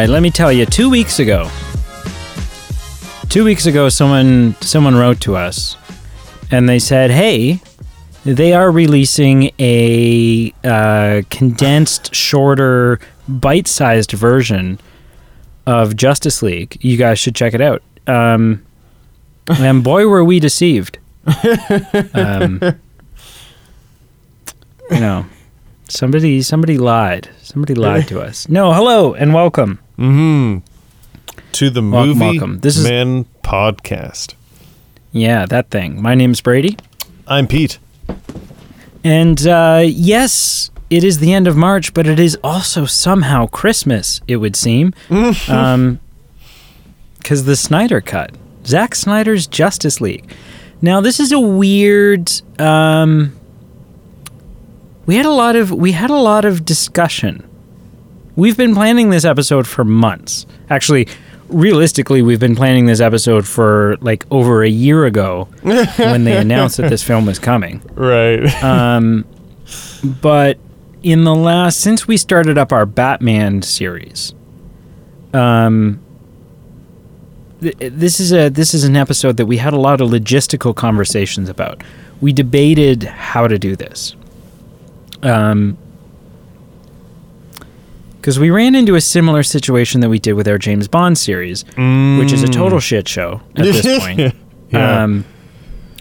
right, let me tell you. Two weeks ago, two weeks ago, someone someone wrote to us, and they said, "Hey, they are releasing a uh, condensed, shorter, bite-sized version of Justice League. You guys should check it out." Um, and boy, were we deceived. Um, you know, somebody somebody lied. Somebody lied to us. No, hello and welcome. Mm-hmm. To the Welcome, movie welcome. This is- Men podcast. Yeah, that thing. My name's Brady. I'm Pete. And uh, yes, it is the end of March, but it is also somehow Christmas, it would seem. um, Because the Snyder Cut, Zack Snyder's Justice League. Now, this is a weird. Um, we had a lot of we had a lot of discussion. We've been planning this episode for months. Actually, realistically, we've been planning this episode for like over a year ago when they announced that this film was coming. Right. Um, but in the last since we started up our Batman series, um, th- this is a this is an episode that we had a lot of logistical conversations about. We debated how to do this. Um, because we ran into a similar situation that we did with our James Bond series, which is a total shit show at this point. Yeah. Um,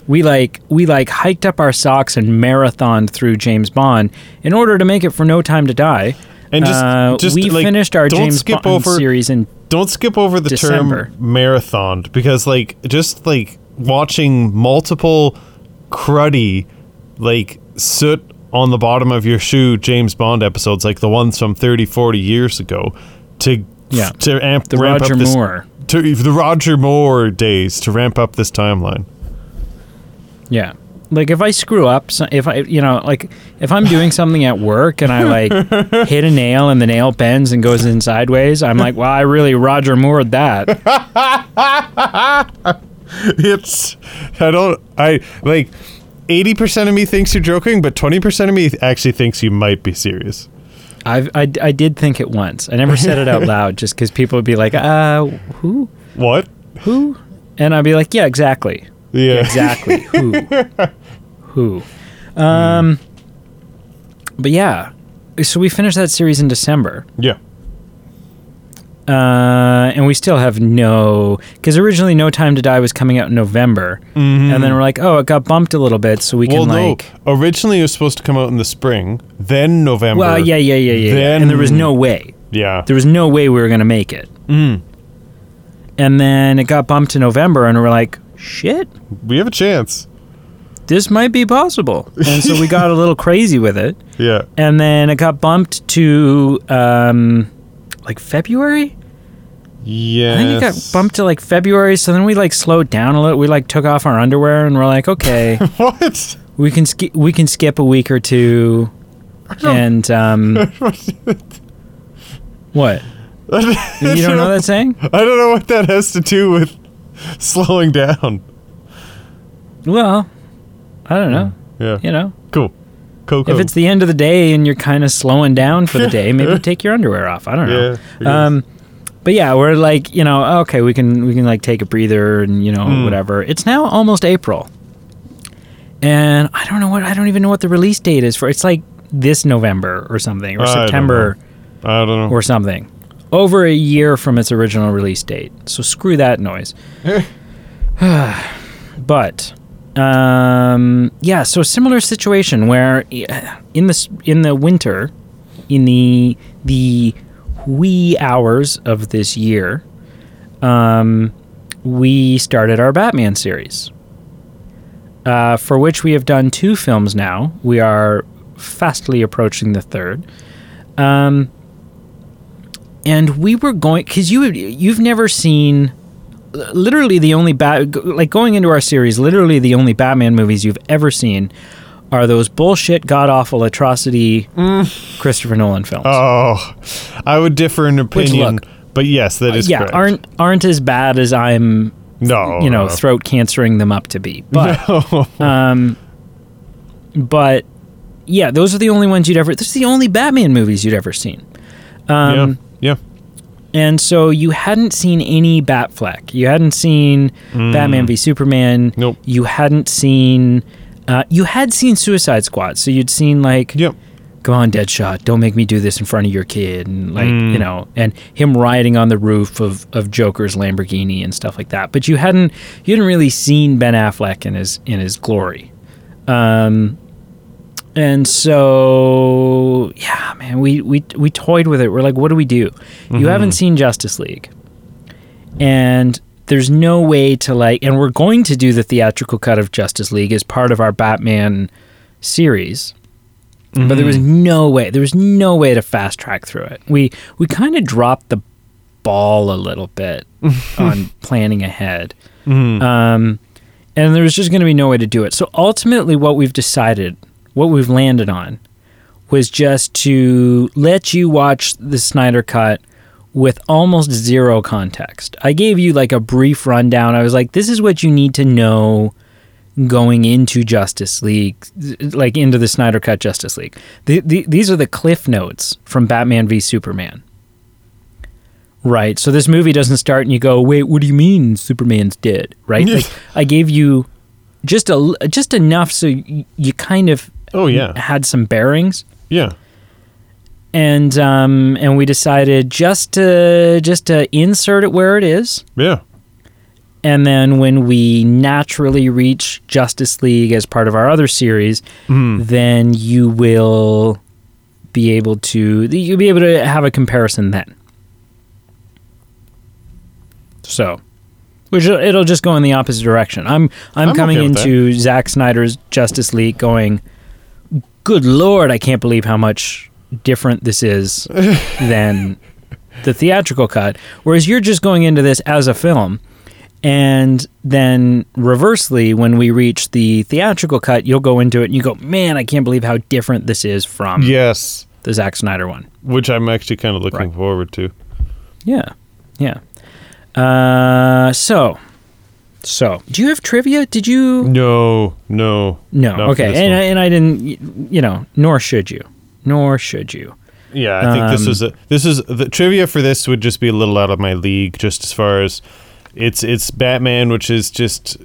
we like we like hiked up our socks and marathoned through James Bond in order to make it for No Time to Die. And just- Uh, just, we like, finished our James Bond over- series in Don't skip over the December. term marathoned because, like, just like watching multiple cruddy, like, soot on the bottom of your shoe James Bond episodes, like the ones from 30, 40 years ago, to Yeah. to amp the ramp Roger up this, Moore. to the Roger Moore days to ramp up this timeline. Yeah. Like if I screw up, if I, you know, like if I'm doing something at work and I like hit a nail and the nail bends and goes in sideways, I'm like, well, I really Roger Moored that. it's I don't I like eighty percent of me thinks you're joking, but twenty percent of me actually thinks you might be serious. I've, I, I did think it once. I never said it out loud just because people would be like, uh, who? What? Who? And I'd be like, yeah, exactly. Yeah. exactly who who um but yeah so we finished that series in december Yeah. Uh and we still have no because originally no time to die was coming out in november and then we're like oh it got bumped a little bit so we Well, can no. like Originally, it was supposed to come out in the spring, then November. well yeah yeah yeah yeah, yeah. and there was no way Yeah. there was no way we were gonna make it Mm. and then it got bumped to november and we're like shit We have a chance. this might be possible and so we got a little crazy with it Yeah. and then it got bumped to um like February. Yes. I think it got bumped to like February. So then we like slowed down a little. We like took off our underwear and we're like, okay, What? we can ski- we can skip a week or two. And um, what? You don't know that saying? I don't know what that has to do with slowing down. Well, I don't know. Yeah. You know, Cool. Cool. cool. if it's the end of the day and you're kind of slowing down for the day, maybe take your underwear off. I don't know. Yeah. Um, but yeah, we're like, you know, okay, we can we can like take a breather and you know Hmm. whatever. It's now almost April, and I don't know what I don't even know what the release date is for. It's like this November or something, or I don't September I don't know. or something. Over a year from its original release date. So screw that noise. but um, yeah, so similar situation where uh, in the in the winter, in the the wee hours of this year, um, we started our Batman series, uh, for which we have done two films now. We are fastly approaching the third. Um, and we were going because you you've never seen literally the only bat like going into our series literally the only batman movies you've ever seen are those bullshit god awful atrocity christopher nolan films Oh, I would differ in opinion, look- but yes, that is yeah correct. aren't aren't as bad as i'm no, you know no. throat cancering them up to be but um but yeah those are the only ones you'd ever this is the only batman movies you'd ever seen um yeah, yeah. And so you hadn't seen any Batfleck. You hadn't seen Batman v Superman. Nope. You hadn't seen. Uh, you had seen Suicide Squad, so you'd seen like Yep. go on deadshot don't make me do this in front of your kid and like you know and him riding on the roof of, of joker's lamborghini and stuff like that. But you hadn't you hadn't really seen ben affleck in his in his glory. Um and so yeah man we we we toyed with it. We're like what do we do? You haven't seen justice league. And there's no way to like and we're going to do the theatrical cut of justice league as part of our batman series. But there was no way there was no way to fast track through it. We we kind of dropped the ball a little bit on planning ahead. Um, and there was just going to be no way to do it. So ultimately what we've decided what we've landed on was just to let you watch the snyder cut with almost zero context i gave you like a brief rundown i was like this is what you need to know going into Justice League, like into the Snyder Cut Justice League. The, the, these are the cliff notes from Batman v Superman. Right. So this movie doesn't start and you go, wait, what do you mean Superman's dead? Right. like I gave you just a just enough so you, you kind of Oh yeah. had some bearings Yeah. And um and we decided just to just to insert it where it is Yeah. and then when we naturally reach Justice League as part of our other series, then you will be able to you'll be able to have a comparison then. So, which it'll just go in the opposite direction. I'm I'm, I'm coming okay with that. into Zack Snyder's Justice League going, good lord, I can't believe how much different this is than the theatrical cut. Whereas you're just going into this as a film. And then reversely, when we reach the theatrical cut, you'll go into it and you go, man, I can't believe how different this is from Yes. the Zack Snyder one. Which I'm actually kind of looking Right. forward to. Yeah. Yeah. Uh, so, so, do you have trivia? Did you? No, no. No. okay. And, one. I- and I didn't, you know, nor should you. Nor should you. Yeah, I think this Um, is a this is the trivia for this would just be a little out of my league, just as far as it's it's Batman, which is just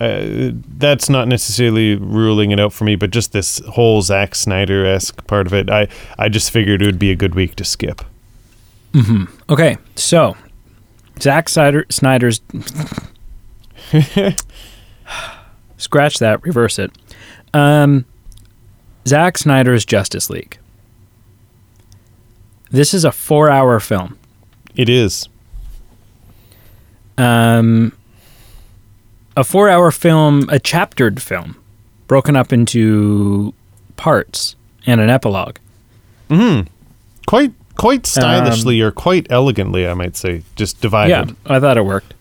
uh, that's not necessarily ruling it out for me, but just this whole Zack Snyder esque part of it, I I just figured it would be a good week to skip. Mm-hmm. Okay. So, Zack Snyder, Snyder's. Scratch that, reverse it. Um, Zack Snyder's Justice League. This is a four hour film. It is. um, a four hour film, a chaptered film, broken up into parts and an epilogue. Hmm. Quite quite stylishly or quite elegantly, I might say, just divided. Yeah, I thought it worked.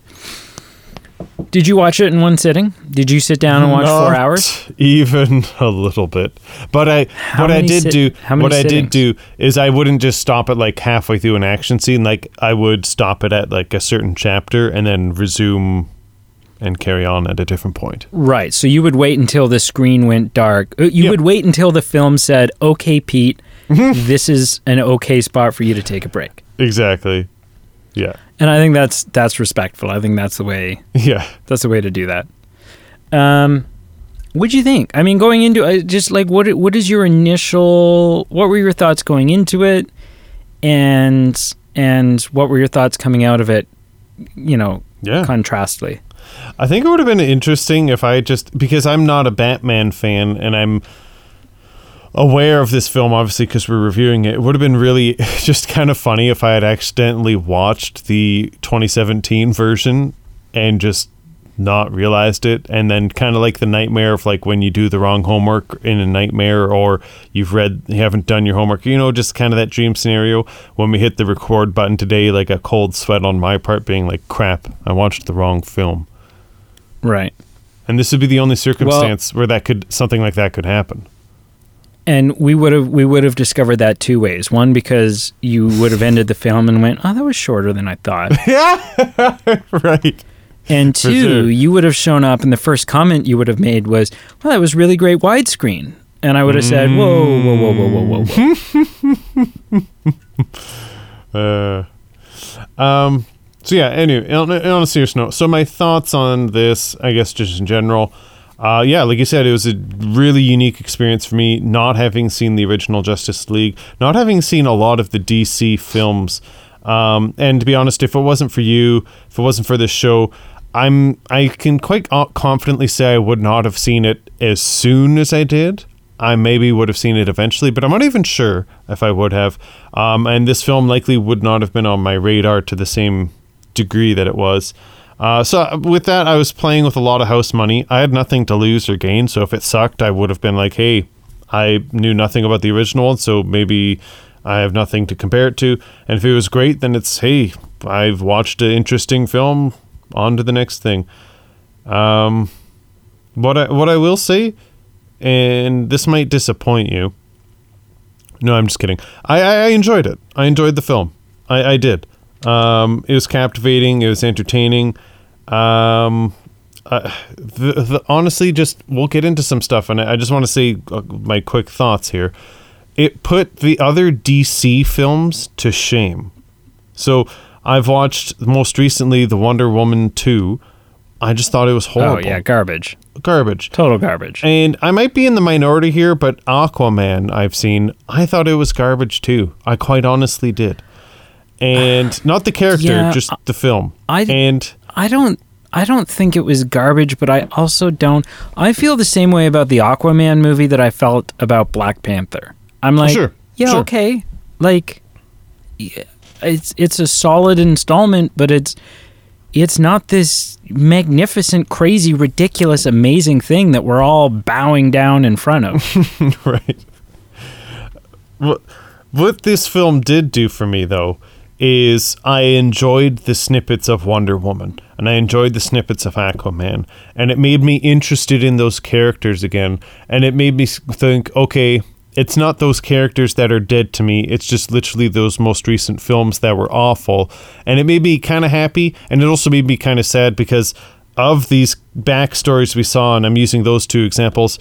Did you watch it in one sitting? Did you sit down and watch four hours? Even a little bit. But I what I did sit- do how what I did do is I wouldn't just stop it like halfway through an action scene. Like I would stop it at like a certain chapter and then resume and carry on at a different point. Right. So you would wait until the screen went dark. Uh, You Yeah. would wait until the film said, "Okay, Pete, this is an okay spot for you to take a break." Exactly. Yeah. And I think that's that's respectful. I think that's the way Yeah. That's the way to do that. Um, what do you think? I mean, going into it, just like what what is your initial? What were your thoughts going into it, and and what were your thoughts coming out of it? You know, Yeah. contrastly. I think it would have been interesting if I just because I'm not a Batman fan and I'm aware of this film obviously because we're reviewing it. It would have been really just kind of funny if I had accidentally watched the 2017 version and just not realized it and then kind of like the nightmare of like when you do the wrong homework in a nightmare or you've read you haven't done your homework you know just kind of that dream scenario when we hit the record button today like a cold sweat on my part being like crap i watched the wrong film Right. and this would be the only circumstance where that could something like that could happen. And we would have we would have discovered that two ways. One because you would have ended the film and went, "Oh, that was shorter than I thought." yeah, right. And two, sure. you would have shown up, and the first comment you would have made was, "Well, that was really great widescreen." And I would have said, "Whoa, whoa, whoa, whoa, whoa, whoa, whoa." Uh, Um, so yeah. Anyway, on, on a serious note, so my thoughts on this, I guess, just in general. Uh, yeah, like you said, it was a really unique experience for me, not having seen the original Justice League, not having seen a lot of the DC films. Um, and to be honest, if it wasn't for you, if it wasn't for this show, I'm I can quite confidently say I would not have seen it as soon as I did. I maybe would have seen it eventually, but I'm not even sure if I would have. Um, and this film likely would not have been on my radar to the same degree that it was. Uh, so uh, with that, I was playing with a lot of house money. I had nothing to lose or gain. So if it sucked, I would have been like, "Hey, I knew nothing about the original one, so maybe I have nothing to compare it to." And if it was great, then it's, "Hey, I've watched an interesting film. On to the next thing." Um, what I what I will say, and this might disappoint you. No, I'm just kidding. I I, I enjoyed it. I enjoyed the film. I I did. Um, it was captivating. It was entertaining. Um, uh, the, the, honestly, just we'll get into some stuff, and I just want to say uh, my quick thoughts here. It put the other DC films to shame. So I've watched most recently the Wonder Woman two. I just thought it was horrible. Oh yeah, garbage. Garbage. Total garbage. And I might be in the minority here, but Aquaman I've seen, I thought it was garbage too. I quite honestly did and not the character, yeah, just the film. I and I don't I don't think it was garbage, but I also don't. I feel the same way about the Aquaman movie that I felt about Black Panther. I'm like, sure, yeah, sure. okay, like it's it's a solid installment, but it's it's not this magnificent, crazy, ridiculous, amazing thing that we're all bowing down in front of. right. What what this film did do for me though is I enjoyed the snippets of Wonder Woman and I enjoyed the snippets of Aquaman and it made me interested in those characters again and it made me think okay it's not those characters that are dead to me it's just literally those most recent films that were awful and it made me kind of happy and it also made me kind of sad because of these backstories we saw and I'm using those two examples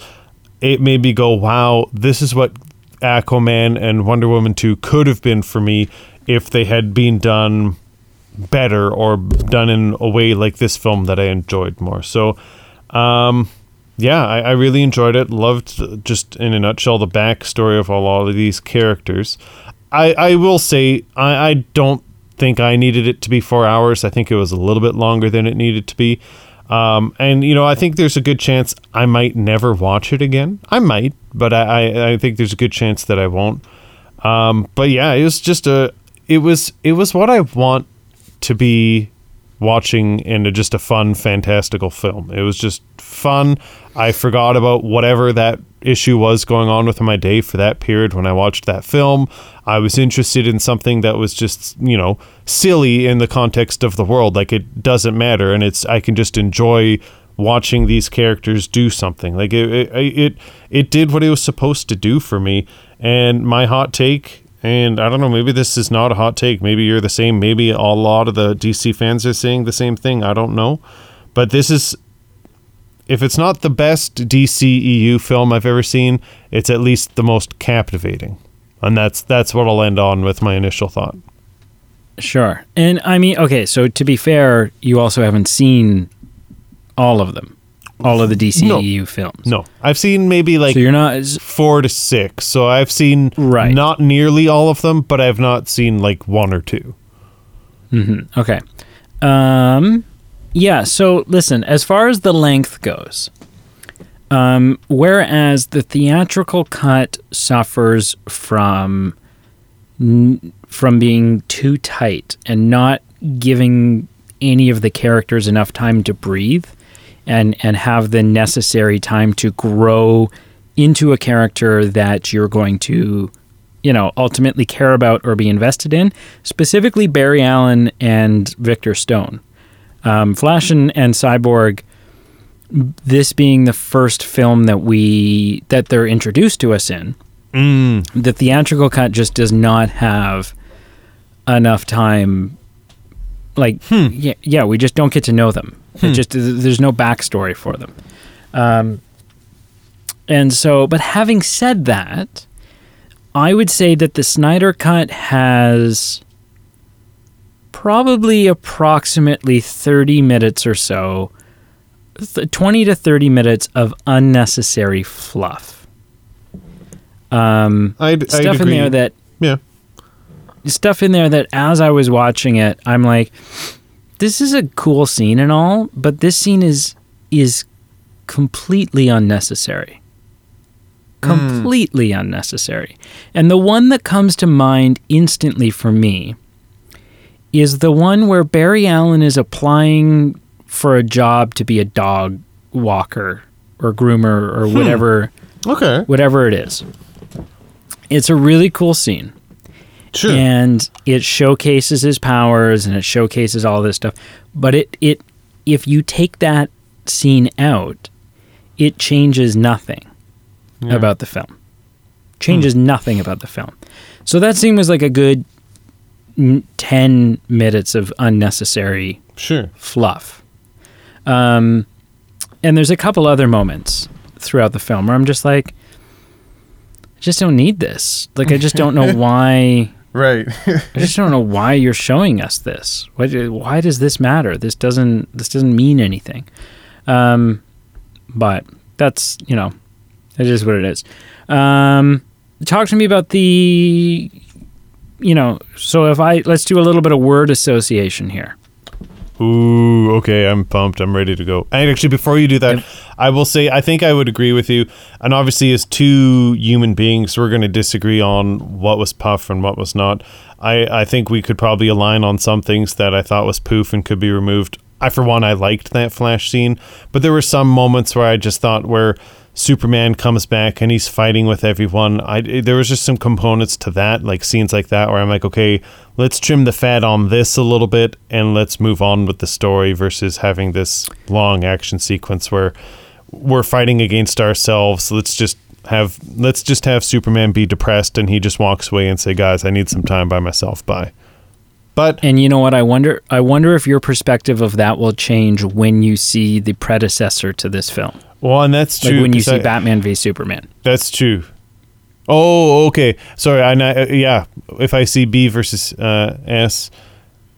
it made me go wow this is what Aquaman and Wonder Woman 2 could have been for me if they had been done better or done in a way like this film that I enjoyed more. So, um, yeah, I, I, really enjoyed it. Loved just in a nutshell the backstory of all, of these characters. I, I will say I, I don't think I needed it to be four hours. I think it was a little bit longer than it needed to be. Um, and you know, I think there's a good chance I might never watch it again. I might, but I, I, I think there's a good chance that I won't. Um, but yeah, it was just a it was it was what I want to be watching in a, just a fun, fantastical film. It was just fun. I forgot about whatever that issue was going on with my day for that period when I watched that film. I was interested in something that was just, you know, silly in the context of the world. Like it doesn't matter, and it's I can just enjoy watching these characters do something. Like it, it, it, it did what it was supposed to do for me. And my hot take and I don't know, maybe this is not a hot take. Maybe you're the same. Maybe a lot of the DC fans are saying the same thing. I don't know. But this is, if it's not the best DCEU film I've ever seen, it's at least the most captivating. And that's that's what I'll end on with my initial thought. Sure. And I mean, okay, so to be fair, you also haven't seen all of them all of the DCEU no. films. No, I've seen maybe like so you're not four to six. So I've seen right. not nearly all of them, but I've not seen like one or 2 mm-hmm. Okay. Um, yeah. So listen, as far as the length goes, um, whereas the theatrical cut suffers from from being too tight and not giving any of the characters enough time to breathe and and have the necessary time to grow into a character that you're going to you know ultimately care about or be invested in specifically barry allen and victor stone um, flash and, and cyborg this being the first film that we that they're introduced to us in mm. the theatrical cut just does not have enough time like hmm. yeah, yeah we just don't get to know them Hmm. It just there's no backstory for them. Um, and so, but having said that, I would say that the Snyder Cut has probably approximately 30 minutes or so, th- 20 to 30 minutes of unnecessary fluff. Um, I'd, I'd stuff in agree. there that yeah. stuff in there that as I was watching it, I'm like, this is a cool scene and all, but this scene is is completely unnecessary. Hmm. Completely unnecessary. And the one that comes to mind instantly for me is the one where Barry Allen is applying for a job to be a dog walker or groomer or hmm. whatever Okay. whatever it is. It's a really cool scene Sure. and it showcases his powers and it showcases all this stuff but it it if you take that scene out it changes nothing Yeah. about the film changes nothing about the film so that scene was like a good 10 minutes of unnecessary Sure. fluff um and there's a couple other moments throughout the film where i'm just like i just don't need this like i just don't know why Right. I just don't know why you're showing us this. Why, why does this matter? This doesn't this doesn't mean anything. Um, but that's you know, it is what it is. Um, talk to me about the, you know. So if I let's do a little bit of word association here. Ooh, okay, I'm pumped. I'm ready to go. And actually, before you do that, Yep. I will say I think I would agree with you. And obviously, as two human beings, we're going to disagree on what was puff and what was not. I, I think we could probably align on some things that I thought was poof and could be removed. I, for one, I liked that flash scene, but there were some moments where I just thought where Superman comes back and he's fighting with everyone. I there was just some components to that, like scenes like that, where I'm like, okay, let's trim the fat on this a little bit and let's move on with the story versus having this long action sequence where we're fighting against ourselves. Let's just have let's just have Superman be depressed and he just walks away and say, guys, I need some time by myself. Bye. But And you know what? I wonder. I wonder if your perspective of that will change when you see the predecessor to this film, well, and that's like true. when you see I- Batman v Superman. That's true. Oh, okay. Sorry. I uh, yeah. If I see B versus uh, S,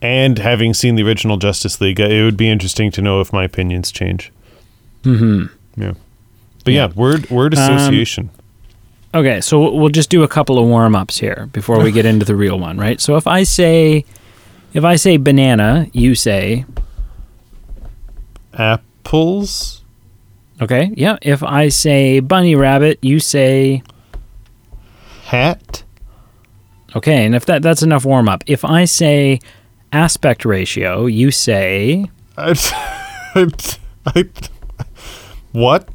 and having seen the original Justice League, uh, it would be interesting to know if my opinions change. Hmm. Yeah. But yeah, word word Um, association. Okay, so we'll- we'll just do a couple of warm ups here before we get into the real one, right? So if I say, if I say banana, you say, Apples. okay, yeah. If I say bunny rabbit, you say, Hat. okay. And if that that's enough warm up. If I say aspect ratio, you say, I, I, what?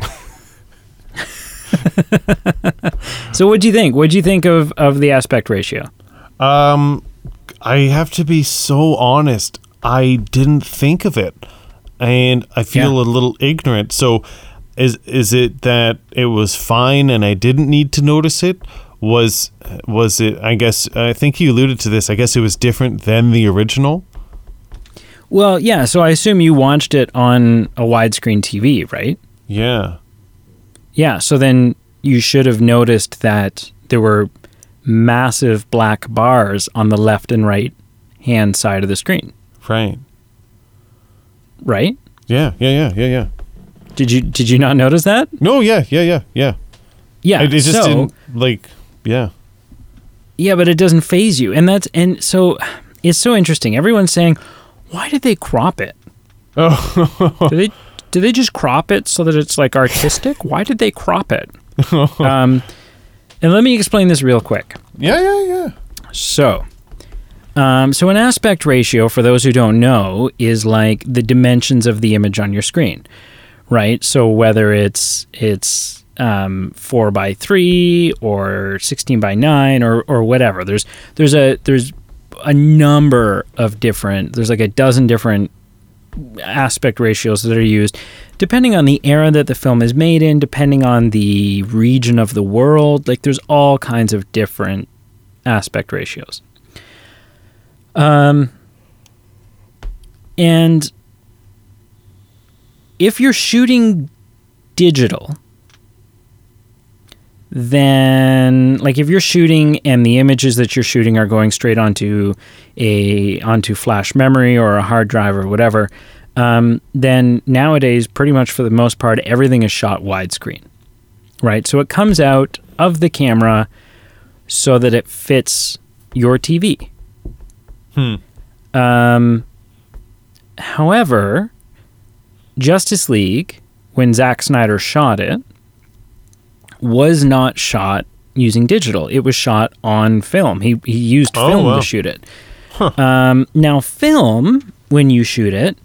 so what do you think? What do you think of of the aspect ratio? Um, I have to be so honest. I didn't think of it, and I feel Yeah. a little ignorant. So, is is it that it was fine and I didn't need to notice it? Was was it? I guess I think you alluded to this. I guess it was different than the original. Well, yeah. So I assume you watched it on a widescreen TV, right? Yeah. Yeah, so then you should have noticed that there were massive black bars on the left and right hand side of the screen, Right. right? Yeah. Yeah. Yeah. Yeah. Yeah. Did you did you not notice that? No. Yeah. Yeah. Yeah. Yeah. Yeah. It, it just so, didn't like. Yeah. yeah, but it doesn't phase you. And that's and so it's so interesting. Everyone's saying, "Why did they crop it? Oh. Do they do they just crop it so that it's like artistic? Why did they crop it?" um, and let me explain this real quick. yeah. Yeah. Yeah. So, um, so an aspect ratio, for those who don't know, is like the dimensions of the image on your screen, right? So whether it's it's um, four by three or sixteen by nine or or whatever, there's there's a there's a number of different. There's like a dozen different aspect ratios that are used depending on the era that the film is made in depending on the region of the world like there's all kinds of different aspect ratios. Um, and if you're shooting digital, then like if you're shooting and the images that you're shooting are going straight onto a onto flash memory or a hard drive or whatever, um, then nowadays pretty much for the most part everything is shot widescreen, right? So it comes out of the camera so that it fits your TV. Hmm. Um, however, Justice League, when Zack Snyder shot it, was not shot using digital. It was shot on film. He he used Oh, film wow. to shoot it. Um, now, film when you shoot it,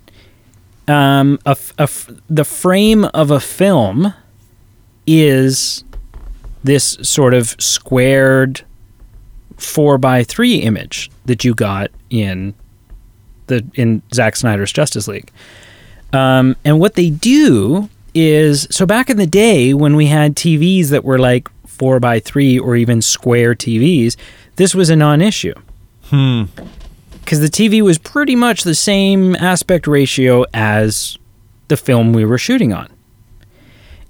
um, a a the frame of a film is this sort of squared four by three image that you got in the in Zack Snyder's Justice League. Um, and what they do is so back in the day when we had TVs that were like four by three or even square TVs, this was a non-issue Hmm. because the TV was pretty much the same aspect ratio as the film we were shooting on.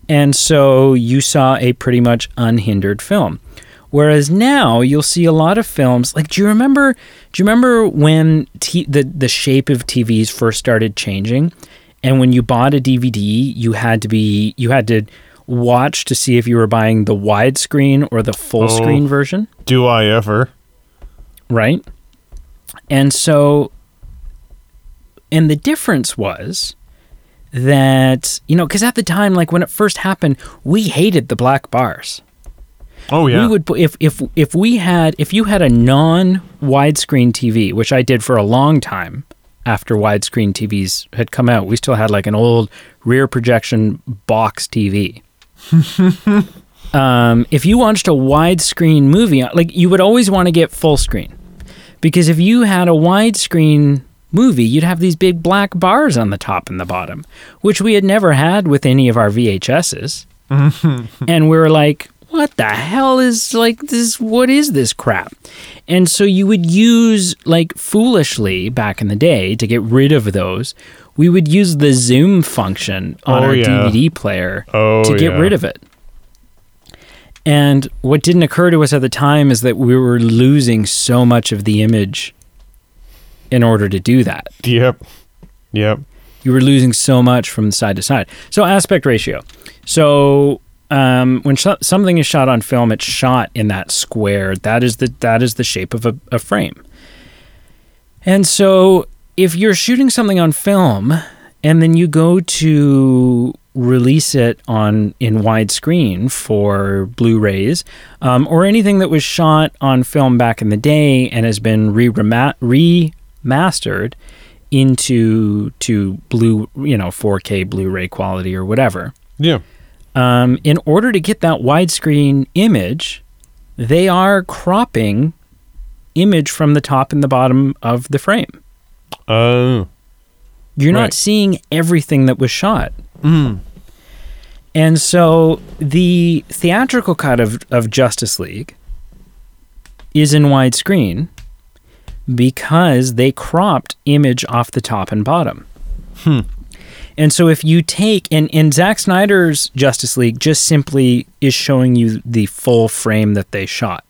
And so you saw a pretty much unhindered film. Whereas now you'll see a lot of films like do you remember do you remember when t- the the shape of TVs first started changing and when you bought a DVD you had to be you had to watch to see if you were buying the widescreen or the full Oh. screen version Do I ever? right? And so, and the difference was that, you know, because at the time, like when it first happened, we hated the black bars. Oh yeah. We would, if, if, if we had, if you had a non widescreen TV, which I did for a long time after widescreen TVs had come out, we still had like an old rear projection box TV. um, if you watched a widescreen movie, like you would always want to get full screen because if you had a widescreen movie, you'd have these big black bars on the top and the bottom, which we had never had with any of our VHSs. and we were like, what the hell is like this? What is this crap? And so you would use, like, foolishly back in the day to get rid of those, we would use the zoom function on Oh, our yeah. DVD player Oh, to get yeah. rid of it. And what didn't occur to us at the time is that we were losing so much of the image in order to do that. Yep. Yep. You were losing so much from side to side. So aspect ratio. So um, when sh- something is shot on film, it's shot in that square. That is the that is the shape of a, a frame. And so if you're shooting something on film and then you go to release it on in widescreen for Blu-rays um, or anything that was shot on film back in the day and has been remastered into to blue you know 4K Blu-ray quality or whatever. Yeah. Um, in order to get that widescreen image, they are cropping image from the top and the bottom of the frame. Oh. You're Right. not seeing everything that was shot. Mm. And so the theatrical cut of, of Justice League is in widescreen because they cropped image off the top and bottom. Hmm. And so if you take and, and Zack Snyder's Justice League just simply is showing you the full frame that they shot.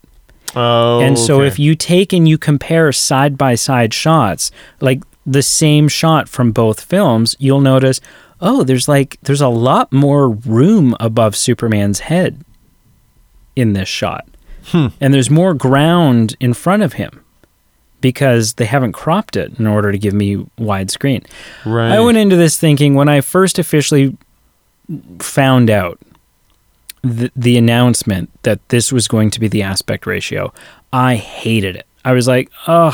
Oh. And so okay. if you take and you compare side by side shots, like the same shot from both films, you'll notice, oh, there's like there's a lot more room above Superman's head in this shot. Hmm. And there's more ground in front of him because they haven't cropped it in order to give me widescreen. right. I went into this thinking when I first officially found out the, the announcement that this was going to be the aspect ratio, I hated it. I was like, ugh,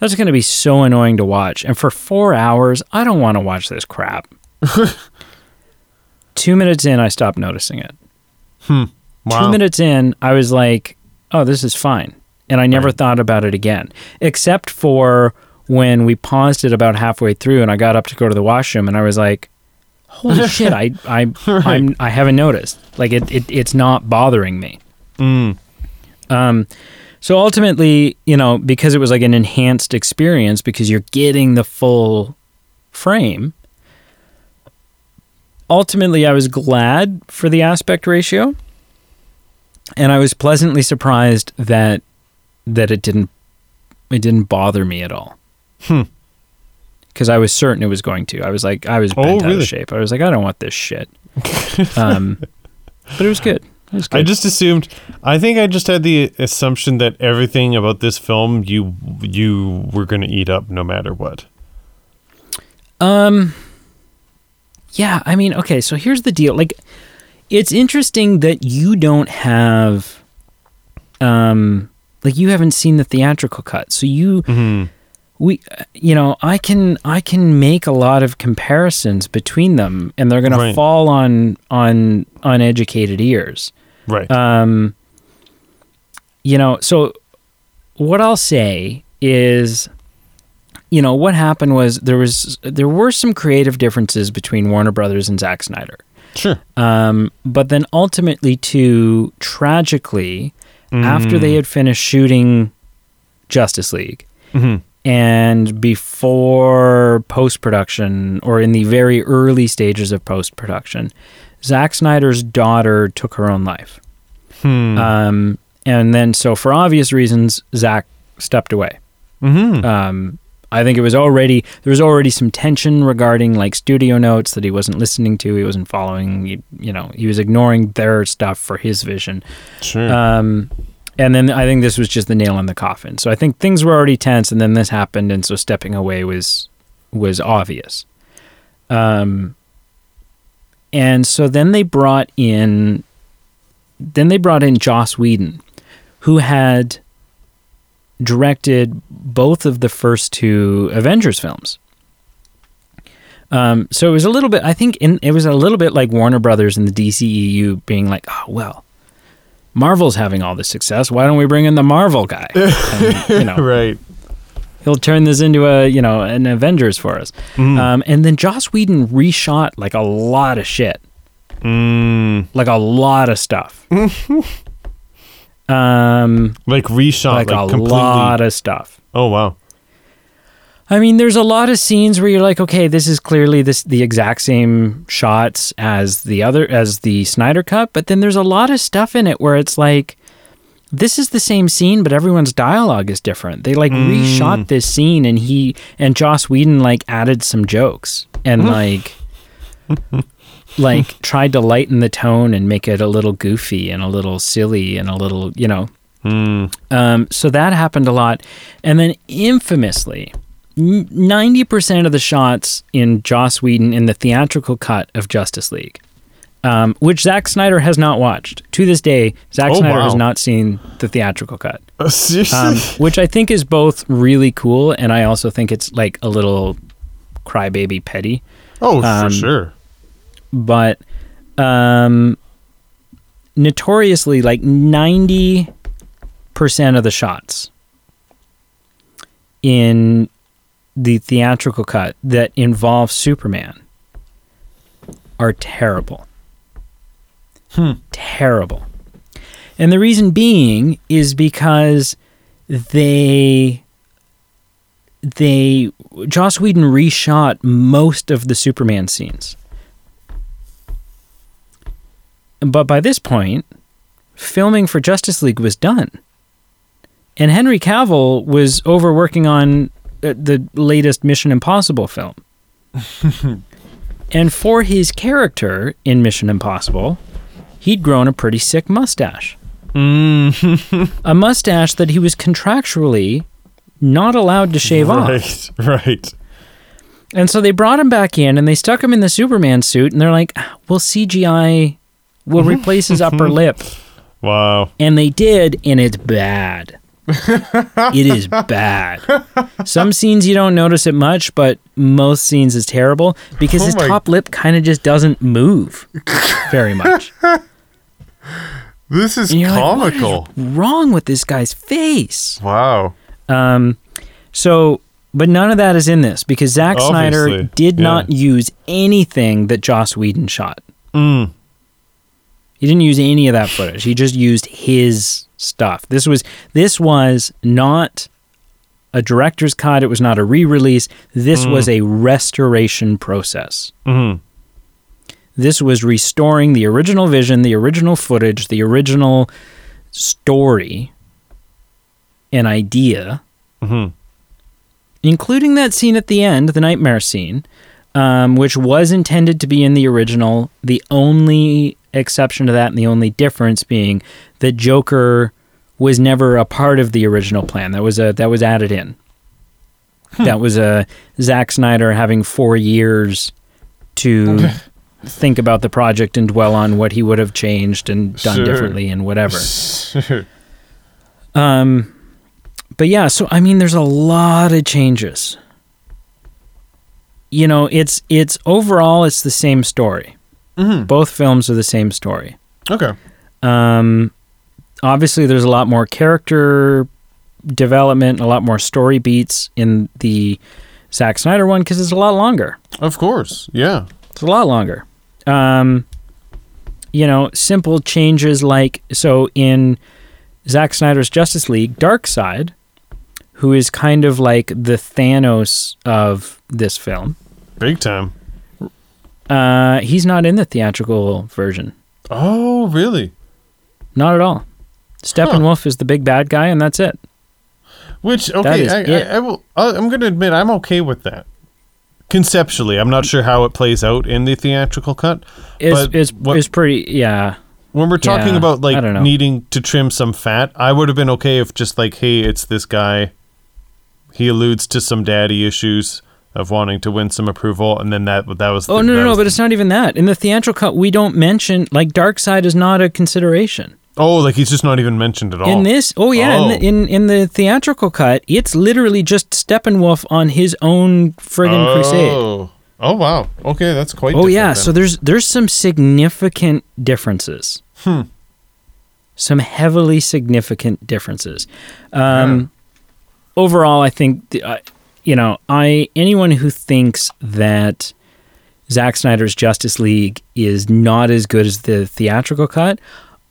that's going to be so annoying to watch. And for four hours, I don't want to watch this crap. Two minutes in, I stopped noticing it. Hmm. Wow. Two minutes in, I was like, oh, this is fine. And I never Right. thought about it again, except for when we paused it about halfway through and I got up to go to the washroom and I was like, holy shit, I, I, I'm, I haven't noticed. Like, it, it, it's not bothering me. Mm. Um, so ultimately, you know, because it was like an enhanced experience because you're getting the full frame, ultimately I was glad for the aspect ratio and I was pleasantly surprised that that it didn't it didn't bother me at all. Hmm. Because I was certain it was going to. I was like, I was Oh, bent out of shape. I was like, I don't want this shit. um, but it was good. It was good. I just assumed. I think I just had the assumption that everything about this film you you were going to eat up no matter what. Um Yeah, I mean, okay, so here's the deal. Like it's interesting that you don't have um like you haven't seen the theatrical cut. So you hmm we you know, I can I can make a lot of comparisons between them and they're going to fall on on uneducated ears. Right. Um, you know, so what I'll say is, you know, what happened was there was there were some creative differences between Warner Brothers and Zack Snyder. sure. Um, but then ultimately, too tragically, after they had finished shooting Justice League hmm and before post production or in the very early stages of post production, Zack Snyder's daughter took her own life. Hmm. Um, and then, so for obvious reasons, Zack stepped away. hmm Um, I think it was already there was already some tension regarding like studio notes that he wasn't listening to, he wasn't following. He, you know, he was ignoring their stuff for his vision. sure. Um, and then I think this was just the nail in the coffin. So I think things were already tense, and then this happened, and so stepping away was was obvious. Um, and so then they brought in, then they brought in Joss Whedon, who had directed both of the first two Avengers films. Um, so it was a little bit. I think in, it was a little bit like Warner Brothers and the DCEU being like, "Oh well, Marvel's having all this success. Why don't we bring in the Marvel guy? And, you know, right. he'll turn this into a you know an Avengers for us." Mm. Um, and then Joss Whedon reshot like a lot of shit, Mm. like a lot of stuff. um, Like reshot, like, like, a completely. lot of stuff. Oh wow. I mean, there's a lot of scenes where you're like, okay, this is clearly this the exact same shots as the other as the Snyder cut, but then there's a lot of stuff in it where it's like this is the same scene, but everyone's dialogue is different. They like mm. reshot this scene and he and Joss Whedon like added some jokes and like like tried to lighten the tone and make it a little goofy and a little silly and a little, you know, Hmm. um, so that happened a lot. And then infamously, 90% of the shots in Joss Whedon in the theatrical cut of Justice League, um, which Zack Snyder has not watched. To this day, Zack Oh, Snyder wow. has not seen the theatrical cut, Seriously. um, which I think is both really cool and I also think it's like a little crybaby petty. oh, um, for sure. but um, notoriously like 90% of the shots in the theatrical cut that involve Superman are terrible. Hmm. Terrible. And the reason being is because they they Joss Whedon reshot most of the Superman scenes. But by this point, filming for Justice League was done. And Henry Cavill was over working on uh, the latest Mission Impossible film. and for his character in Mission Impossible, he'd grown a pretty sick mustache. Mm. A mustache that he was contractually not allowed to shave off. right. Right. And so they brought him back in and they stuck him in the Superman suit and they're like, "Ah, "We'll CGI will replace his upper lip." Wow. And they did, and it's bad. It is bad. Some scenes you don't notice it much, but most scenes is terrible because Oh his top lip kind of just doesn't move very much. This is comical. like, what is wrong with this guy's face? wow. Um, so, but none of that is in this because Zack Snyder did yeah. not use anything that Joss Whedon shot. Mm. He didn't use any of that footage. He just used his stuff. This was this was not a director's cut. It was not a re-release. This was a restoration process. Mm. This was restoring the original vision, the original footage, the original story and idea, Mhm. including that scene at the end, the nightmare scene, um, which was intended to be in the original. The only exception to that, and the only difference being that Joker was never a part of the original plan. That was a that was added in. That was a Zack Snyder having four years to think about the project and dwell on what he would have changed and done Sure. differently and whatever. Sure. Um, but yeah, so I mean, there's a lot of changes. You know, it's it's overall it's the same story. Mhm. Both films are the same story. Okay. Um, obviously, there's a lot more character development, a lot more story beats in the Zack Snyder one because it's a lot longer. Of course. Yeah. It's a lot longer. Um, you know, simple changes like so in Zack Snyder's Justice League, Darkseid, who is kind of like the Thanos of this film. Big time. Uh, he's not in the theatrical version. Oh, really? Not at all. Steppenwolf is the big bad guy, and that's it. Which okay, I. I, I will. I'm going to admit I'm okay with that. Conceptually, I'm not sure how it plays out in the theatrical cut. Is But is what- is pretty yeah. When we're talking Yeah, about like needing to trim some fat, I would have been okay if just like, hey, it's this guy. He alludes to some daddy issues of wanting to win some approval, and then that that was. Oh no no no! But the- it's not even that. In the theatrical cut, we don't mention like Darkseid is not a consideration. oh, like he's just not even mentioned at all. In this, oh yeah, Oh. In, the, in in the theatrical cut, it's literally just Steppenwolf on his own friggin' crusade. Oh. Oh wow. Okay, that's quite. Oh yeah, then. so there's there's some significant differences. Hmm. Some heavily significant differences. Um, Overall, I think the, uh, you know I anyone who thinks that Zack Snyder's Justice League is not as good as the theatrical cut,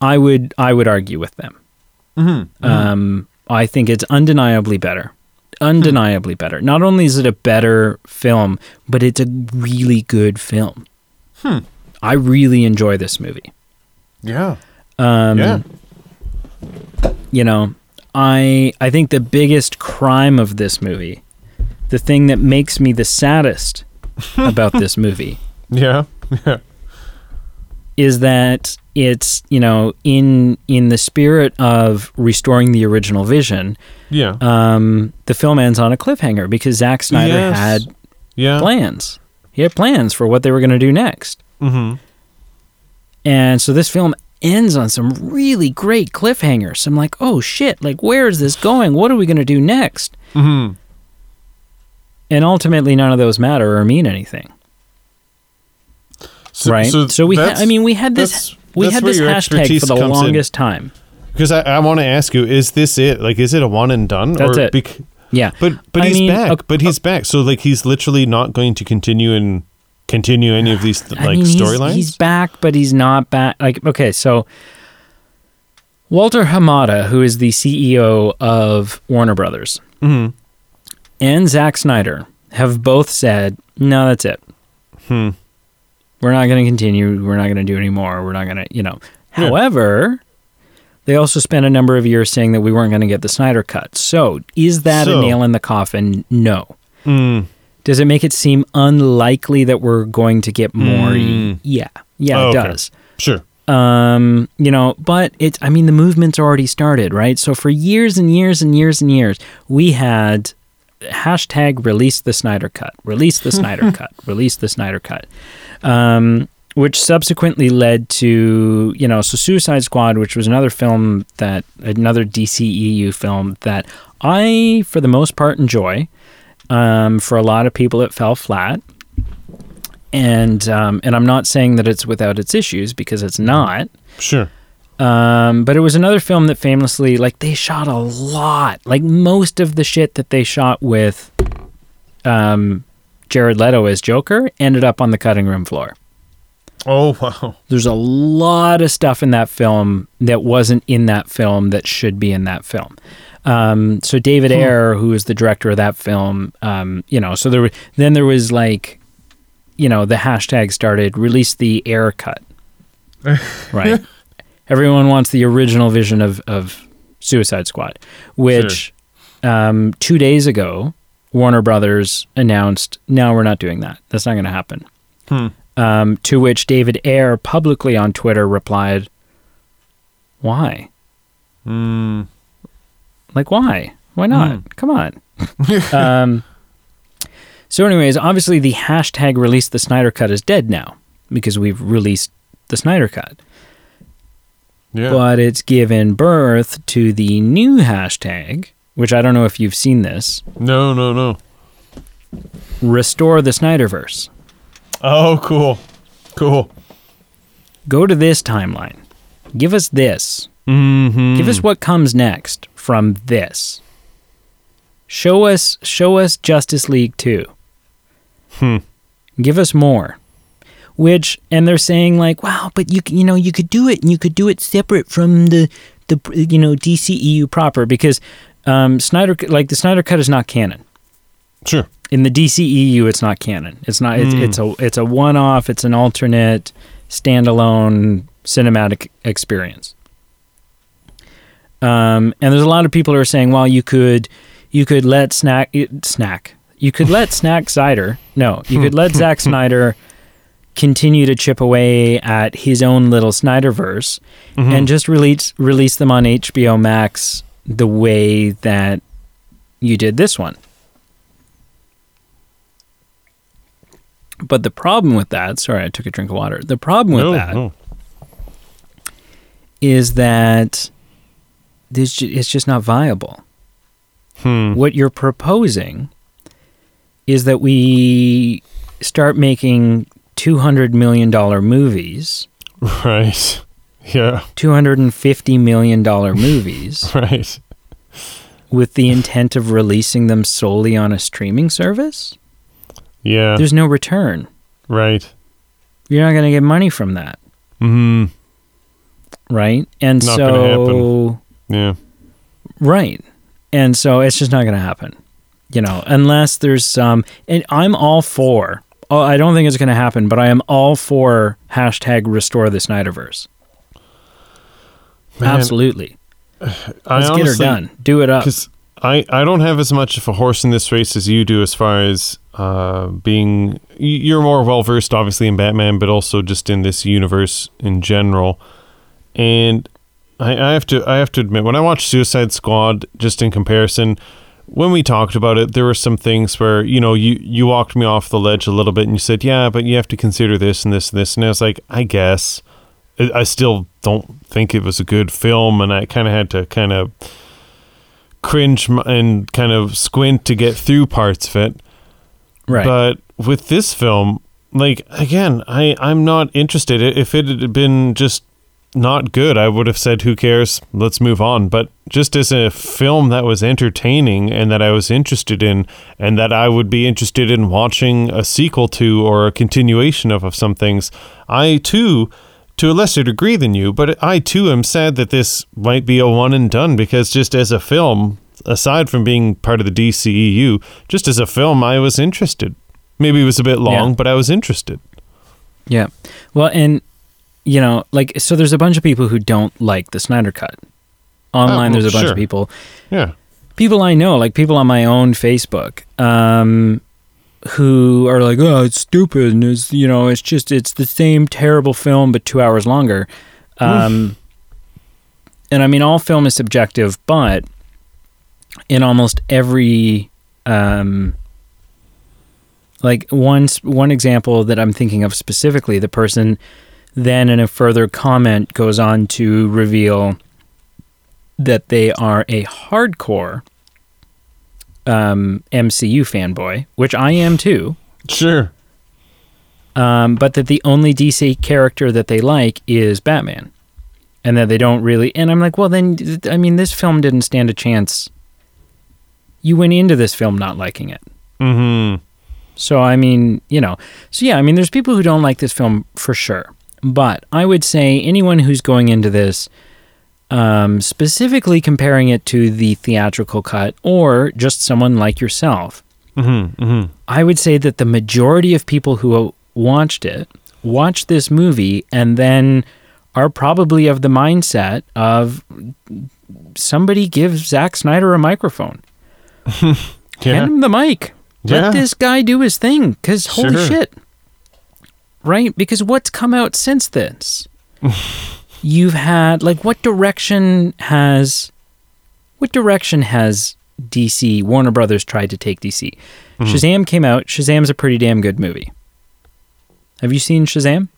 I would I would argue with them. Mhm, Um, I think it's undeniably better. Undeniably better. Not only is it a better film, but it's a really good film. Hmm. I really enjoy this movie. Yeah. Um, Yeah. You know, I I think the biggest crime of this movie, the thing that makes me the saddest about this movie, Yeah. Yeah. is that it's you know in in the spirit of restoring the original vision Yeah. um, the film ends on a cliffhanger because Zack Snyder Yes. had yeah. plans. He had plans for what they were going to do next. Mm-hmm. And so this film ends on some really great cliffhangers. I'm like, oh shit, like where is this going? What are we going to do next? Mm-hmm. And ultimately, none of those matter or mean anything, So, right? So, we, ha- I mean, we had this, that's- we that's had this hashtag for the comes in. longest time. Because I, I want to ask you, is this it? Like, is it a one and done? That's or it. bec- Yeah, but but I he's mean, back. ok- but he's back. So like, he's literally not going to continue and continue any of these I like mean, storylines. He's back, but he's not back. Like, okay, so Walter Hamada, who is the CEO of Warner Brothers, Mhm. And Zack Snyder have both said, "No, that's it. Hmm. We're not going to continue. We're not going to do any more. We're not going to, you know." Yeah. However, they also spent a number of years saying that we weren't going to get the Snyder cut. So, is that So- a nail in the coffin? No. Mm. Does it make it seem unlikely that we're going to get more? Mm. Yeah. Yeah, Oh, it okay. does. Sure. Um, you know, but it's I mean the movement's already started, right? So for years and years and years and years, we had hashtag release the Snyder cut, release the Snyder cut, release the Snyder cut. Um, which subsequently led to, you know, so Suicide Squad, which was another film that another DCEU film that I for the most part enjoy. Um, for a lot of people it fell flat and um, and I'm not saying that it's without its issues because it's not. Sure. Um, but it was another film that famously, like, they shot a lot. Like most of the shit that they shot with um, Jared Leto as Joker ended up on the cutting room floor. Oh wow. There's a lot of stuff in that film that wasn't in that film that should be in that film. Um, so David Ayer, who is the director of that film, um, you know, so there were, then there was like you know, the hashtag started release the Ayer cut. right. Everyone wants the original vision of, of Suicide Squad, which um, two days ago, Warner Brothers announced, no, we're not doing that. That's not going to happen. Hmm. Um, to which David Ayer publicly on Twitter replied, Why? Mm. Like, why? Why not? Come on. um, so, anyways, obviously the hashtag release the Snyder Cut is dead now because we've released the Snyder Cut. Yeah. But it's given birth to the new hashtag, which I don't know if you've seen this no, no, no. Restore the Snyderverse. Oh, cool. Cool. Go to this timeline. Give us this. Mm-hmm. Give us what comes next from this. Show us show us Justice League 2. Hmm. Give us more. Which and they're saying like, wow, but you you know, you could do it and you could do it separate from the the you know DCEU proper because um Snyder like the Snyder cut is not canon. Sure. In the DCEU it's not canon. It's not it's, it's a it's a one-off, it's an alternate standalone cinematic experience. Um, and there's a lot of people who are saying, well, you could, you could let snack, snack, you could let Snack Cider, no, you could let Zack Snyder continue to chip away at his own little Snyderverse and just release release them on HBO Max the way that you did this one. But the problem with that, sorry, I took a drink of water. The problem with no, that no. is that this it's just not viable. Hmm. What you're proposing is that we start making 200 million dollar movies, Right. Yeah. 250 million dollar movies Right. with the intent of releasing them solely on a streaming service? Yeah. There's no return. right. You're not going to get money from that, Mm hmm. right? And Not so Yeah. Right. And so it's just not going to happen, you know, unless there's some. And I'm all for. Oh, I don't think it's going to happen, but I am all for hashtag restore the Snyderverse. Man, Absolutely. I Let's get her done. Do it up. Because I, I don't have as much of a horse in this race as you do as far as uh, being. You're more well versed, obviously, in Batman, but also just in this universe in general. And I, I have to I have to admit, when I watched Suicide Squad, just in comparison, when we talked about it, there were some things where you know you you walked me off the ledge a little bit, and you said, "Yeah, but you have to consider this and this and this," and I was like, "I guess." I I still don't think it was a good film, and I kind of had to kind of cringe and kind of squint to get through parts of it. right. But with this film, like again, I I'm not interested. If it had been just not good, I would have said, "Who cares? Let's move on." But just as a film that was entertaining and that I was interested in, and that I would be interested in watching a sequel to or a continuation of of some things, I too. To a lesser degree than you, but I too am sad that this might be a one and done because just as a film, aside from being part of the DCEU, just as a film, I was interested. Maybe it was a bit long, Yeah. but I was interested. yeah. Well, and, you know, like, so there's a bunch of people who don't like the Snyder Cut. Online, Oh, there's a bunch sure. of people Yeah. people I know, like people on my own Facebook, um, who are like, "Oh, it's stupid," and it's you know, it's just it's the same terrible film but two hours longer. Um, and I mean, all film is subjective, but in almost every, um, like one one example that I'm thinking of specifically, the person then in a further comment goes on to reveal that they are a hardcore um, MCU fanboy, which I am too. Sure. Um, but that the only DC character that they like is Batman, and that they don't really. And I'm like, well, then, I mean, this film didn't stand a chance. You went into this film not liking it. Mm-hmm. So, I mean, you know, so yeah, I mean, there's people who don't like this film for sure. But I would say anyone who's going into this, um, specifically comparing it to the theatrical cut or just someone like yourself, Mm-hmm. Mm-hmm. I would say that the majority of people who watched it, watched this movie, and then are probably of the mindset of somebody give Zack Snyder a microphone. Hand Yeah. him the mic. Yeah. Let this guy do his thing. Because holy Sure. shit. Right? Because what's come out since this? You've had like what direction has what direction has DC Warner Brothers tried to take DC? Mm-hmm. Shazam came out. Shazam's a pretty damn good movie. Have you seen Shazam?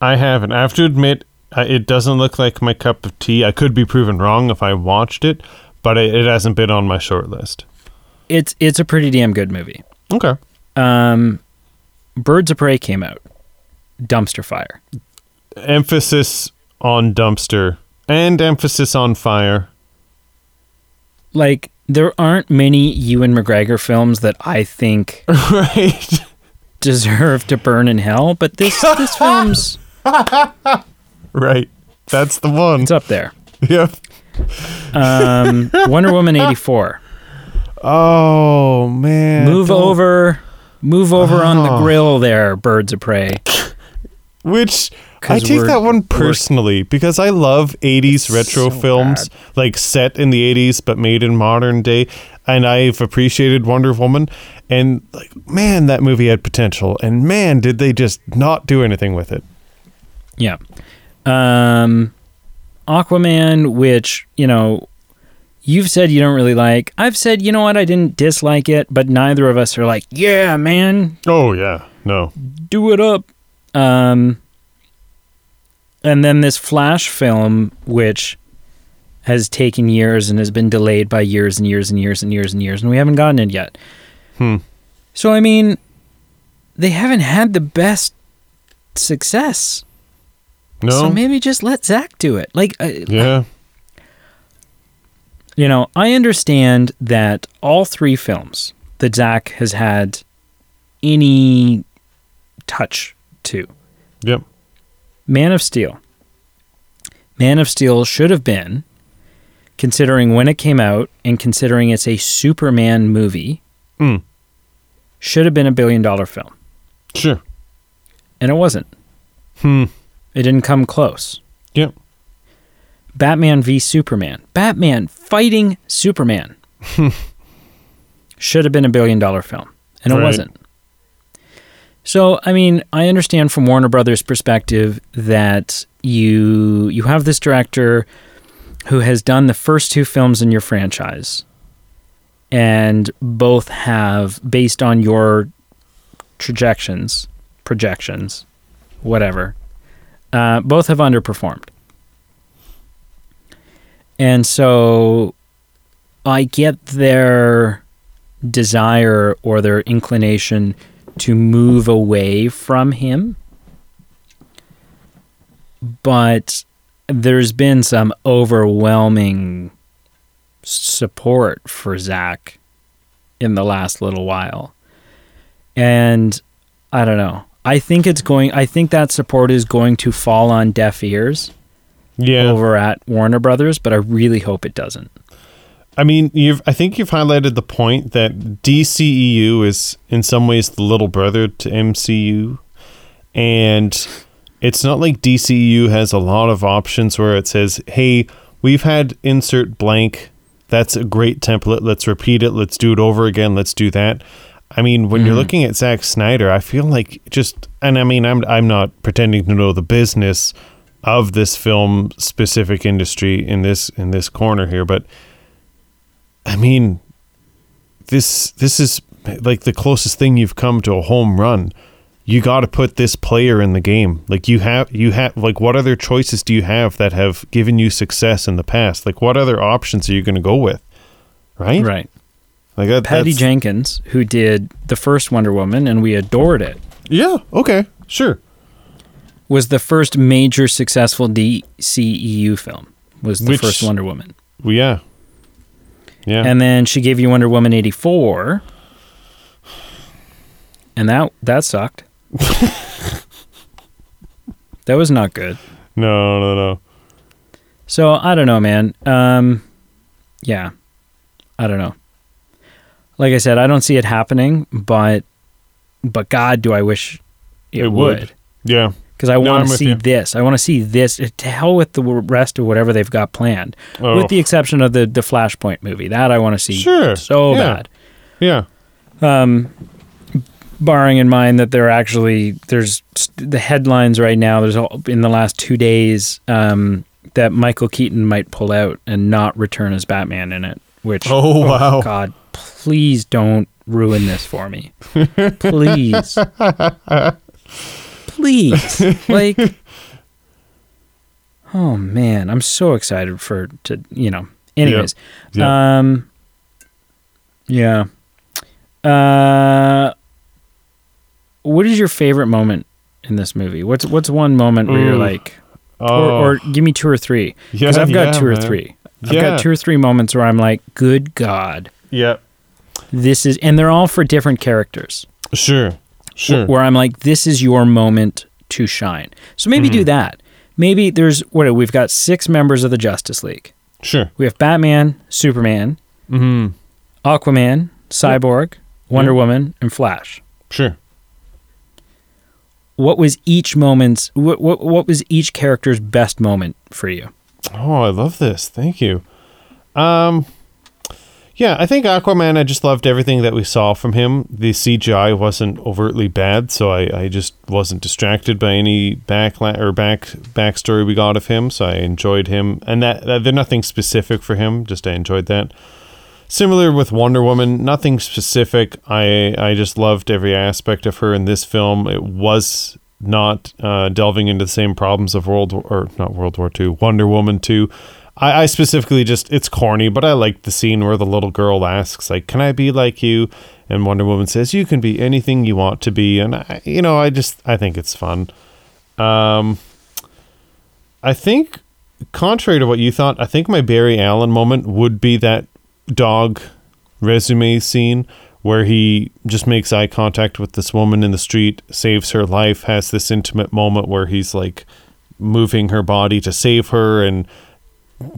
I haven't. I have to admit, uh, it doesn't look like my cup of tea. I could be proven wrong if I watched it, but it, it hasn't been on my short list. It's it's a pretty damn good movie. Okay. Um, Birds of Prey came out. Dumpster fire. Emphasis on dumpster and emphasis on fire. Like there aren't many Ewan McGregor films that I think right. deserve to burn in hell, but this this film's Right. That's the one. it's up there. Yep. Um, Wonder Woman eighty four. Oh man. Move don't- over, move over on the Oh. grill there, Birds of Prey. Which I take that one personally because I love 80s retro so films, like set in the 80s but made in modern day. And I've appreciated Wonder Woman. And, like, man, that movie had potential. And man, did they just not do anything with it. Yeah. Um, Aquaman, which you know. You've said you don't really like. I've said, you know what, I didn't dislike it, but neither of us are like, yeah, man, Oh, yeah. No. do it up. Um, and then this Flash film, which has taken years and has been delayed by years and years and years and years and years, and we haven't gotten it yet. Hmm. So, I mean, they haven't had the best success. No. So maybe just let Zack do it. Like, uh, yeah. you know, I understand that all three films that Zack has had any touch to Yep. Man of Steel. Man of Steel should have been, considering when it came out and considering it's a Superman movie, Mm. should have been a billion dollar film. Sure. And it wasn't. Hmm. It didn't come close. Yep. Batman v Superman. Batman fighting Superman. Should have been a billion dollar film. And it Right. wasn't. So, I mean, I understand from Warner Brothers' perspective that you you have this director who has done the first two films in your franchise and both have based on your trajections, projections, whatever. Uh, both have underperformed. And so I get their desire or their inclination to move away from him. But there's been some overwhelming support for Zack in the last little while. And I don't know. I think it's going I think that support is going to fall on deaf ears Yeah. over at Warner Brothers, but I really hope it doesn't. I mean, you've. I think you've highlighted the point that DCEU is in some ways the little brother to MCU, and it's not like DCEU has a lot of options where it says, "Hey, we've had insert blank. That's a great template. Let's repeat it. Let's do it over again. Let's do that." I mean, when you're mm-hmm. looking at Zack Snyder, I feel like just, and I mean, I'm I'm not pretending to know the business of this film specific industry in this in this corner here, but I mean, this this is like the closest thing you've come to a home run. You got to put this player in the game. Like you have you have like what other choices do you have that have given you success in the past? Like what other options are you going to go with? Right? Right. Like that, Patty that's- Jenkins, who did the first Wonder Woman and we adored it, Yeah, okay. Sure. was the first major successful DCEU film. Was the Which- first Wonder Woman. Yeah. Yeah. And then she gave you Wonder Woman 84. And that that sucked. that was not good. no, no, no. So I don't know, man. Um, yeah, I don't know. Like I said, I don't see it happening, but but God, do I wish it, It would. would. Yeah. Because I No, want to see you. this. I want to see this. To hell with the rest of whatever they've got planned, Oh. with the exception of the the Flashpoint movie. That I want to see Sure. so Yeah. bad. Yeah. Um, barring in mind that there actually there's the headlines right now there's all, in the last two days um, that michael keaton might pull out and not return as batman in it which Oh, wow. god please don't ruin this for me please please like oh man i'm so excited for to you know anyways Yeah. um yeah uh what is your favorite moment in this movie what's what's one moment where you're Ooh. like Oh, or, or give me two or three because Yeah, i've got yeah, two or man. three i've Yeah. got two or three moments where i'm like good god yeah. this is and they're all for different characters Sure. Sure. where i'm like this is your moment to shine so maybe Mm-hmm. do that maybe there's what we've got six members of the justice league Sure. we have batman superman Mm-hmm. aquaman cyborg wonder Yeah. woman and flash Sure. what was each moment's what, what what was each character's best moment for you Oh, I love this. Thank you. Um, yeah, I think Aquaman. I just loved everything that we saw from him. The CGI wasn't overtly bad, so I, I just wasn't distracted by any backla- or back backstory we got of him. So I enjoyed him, and that, that they're nothing specific for him. Just I enjoyed that. Similar with Wonder Woman, nothing specific. I I just loved every aspect of her in this film. It was not uh, delving into the same problems of World War, or not World War Two, Wonder Woman Two. I, I specifically just it's corny, but I like the scene where the little girl asks like, "Can I be like you?" and Wonder Woman says, "You can be anything you want to be." And I, you know, I just I think it's fun. Um, I think, contrary to what you thought, I think my Barry Allen moment would be that dog resume scene where he just makes eye contact with this woman in the street, saves her life, has this intimate moment where he's like moving her body to save her and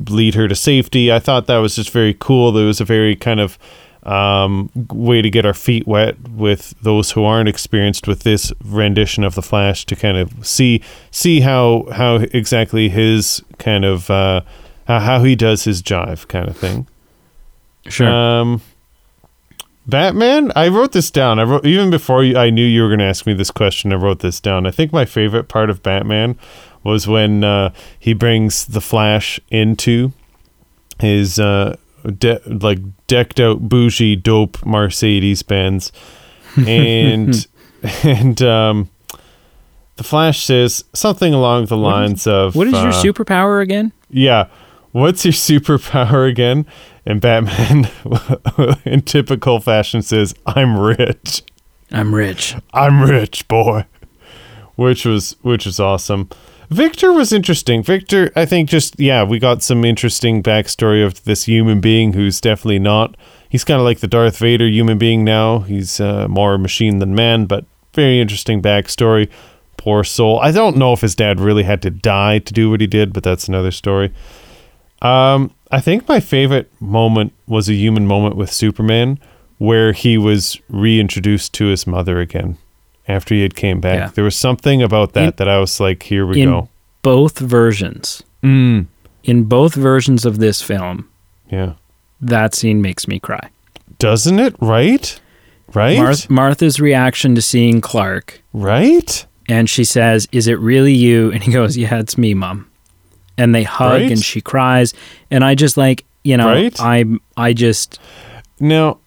lead her to safety. I thought that was just very cool. There was a very kind of um, way to get our feet wet with those who aren't experienced with this rendition of the Flash to kind of see see how how exactly his kind of uh, how how he does his jive kind of thing. sure Um, Batman. I wrote this down. I wrote even before you, I knew you were going to ask me this question. I wrote this down. I think my favorite part of Batman was when uh, he brings the Flash into his uh, de- like decked out bougie dope Mercedes Benz, and and um, the Flash says something along the lines of what is your uh, superpower again yeah. What's your superpower again? And Batman, in typical fashion, says, I'm rich. i'm rich I'm rich, boy. Which was which was awesome. Victor was interesting. Victor, I think just yeah, we got some interesting backstory of this human being who's definitely not. He's kind of like the Darth Vader human being now. He's uh, more machine than man, but very interesting backstory. Poor soul. I don't know if his dad really had to die to do what he did, but that's another story. Um, I think my favorite moment was a human moment with Superman, where he was reintroduced to his mother again after he had came back. Yeah. There was something about that In- that I was like, here we in go. both versions Mm. in both versions of this film Yeah, that scene makes me cry doesn't it? Right, right, Marth- martha's reaction to seeing clark right. and she says, "Is it really you?" And he goes, "Yeah, it's me, mom." And they hug, Right. and she cries, and I just like, you know, Right. I I just Now,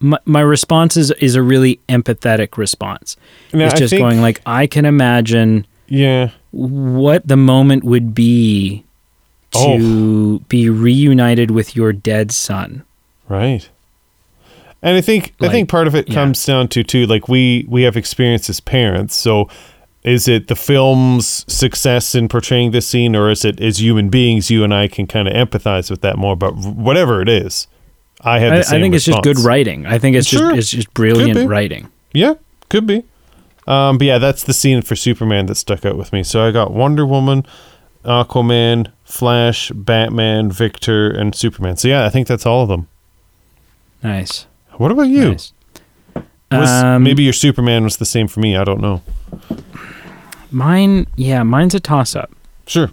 my, my response is is a really empathetic response. now it's just think, going like, I can imagine yeah, what the moment would be to Oh. be reunited with your dead son. right. And I think I think part of it yeah. comes down to too, like we we have experience as parents, so. Is it the film's success in portraying this scene, or is it as human beings, you and I can kind of empathize with that more? But whatever it is, I had. I, I think it's just good writing. I think it's Sure. just it's just brilliant writing. Yeah, could be. Um, but yeah, that's the scene for Superman that stuck out with me. So I got Wonder Woman, Aquaman, Flash, Batman, Victor, and Superman. So yeah, I think that's all of them. Nice. What about you? Nice. Was Um, maybe your Superman was the same for me. I don't know. mine, yeah, mine's a toss up. Sure.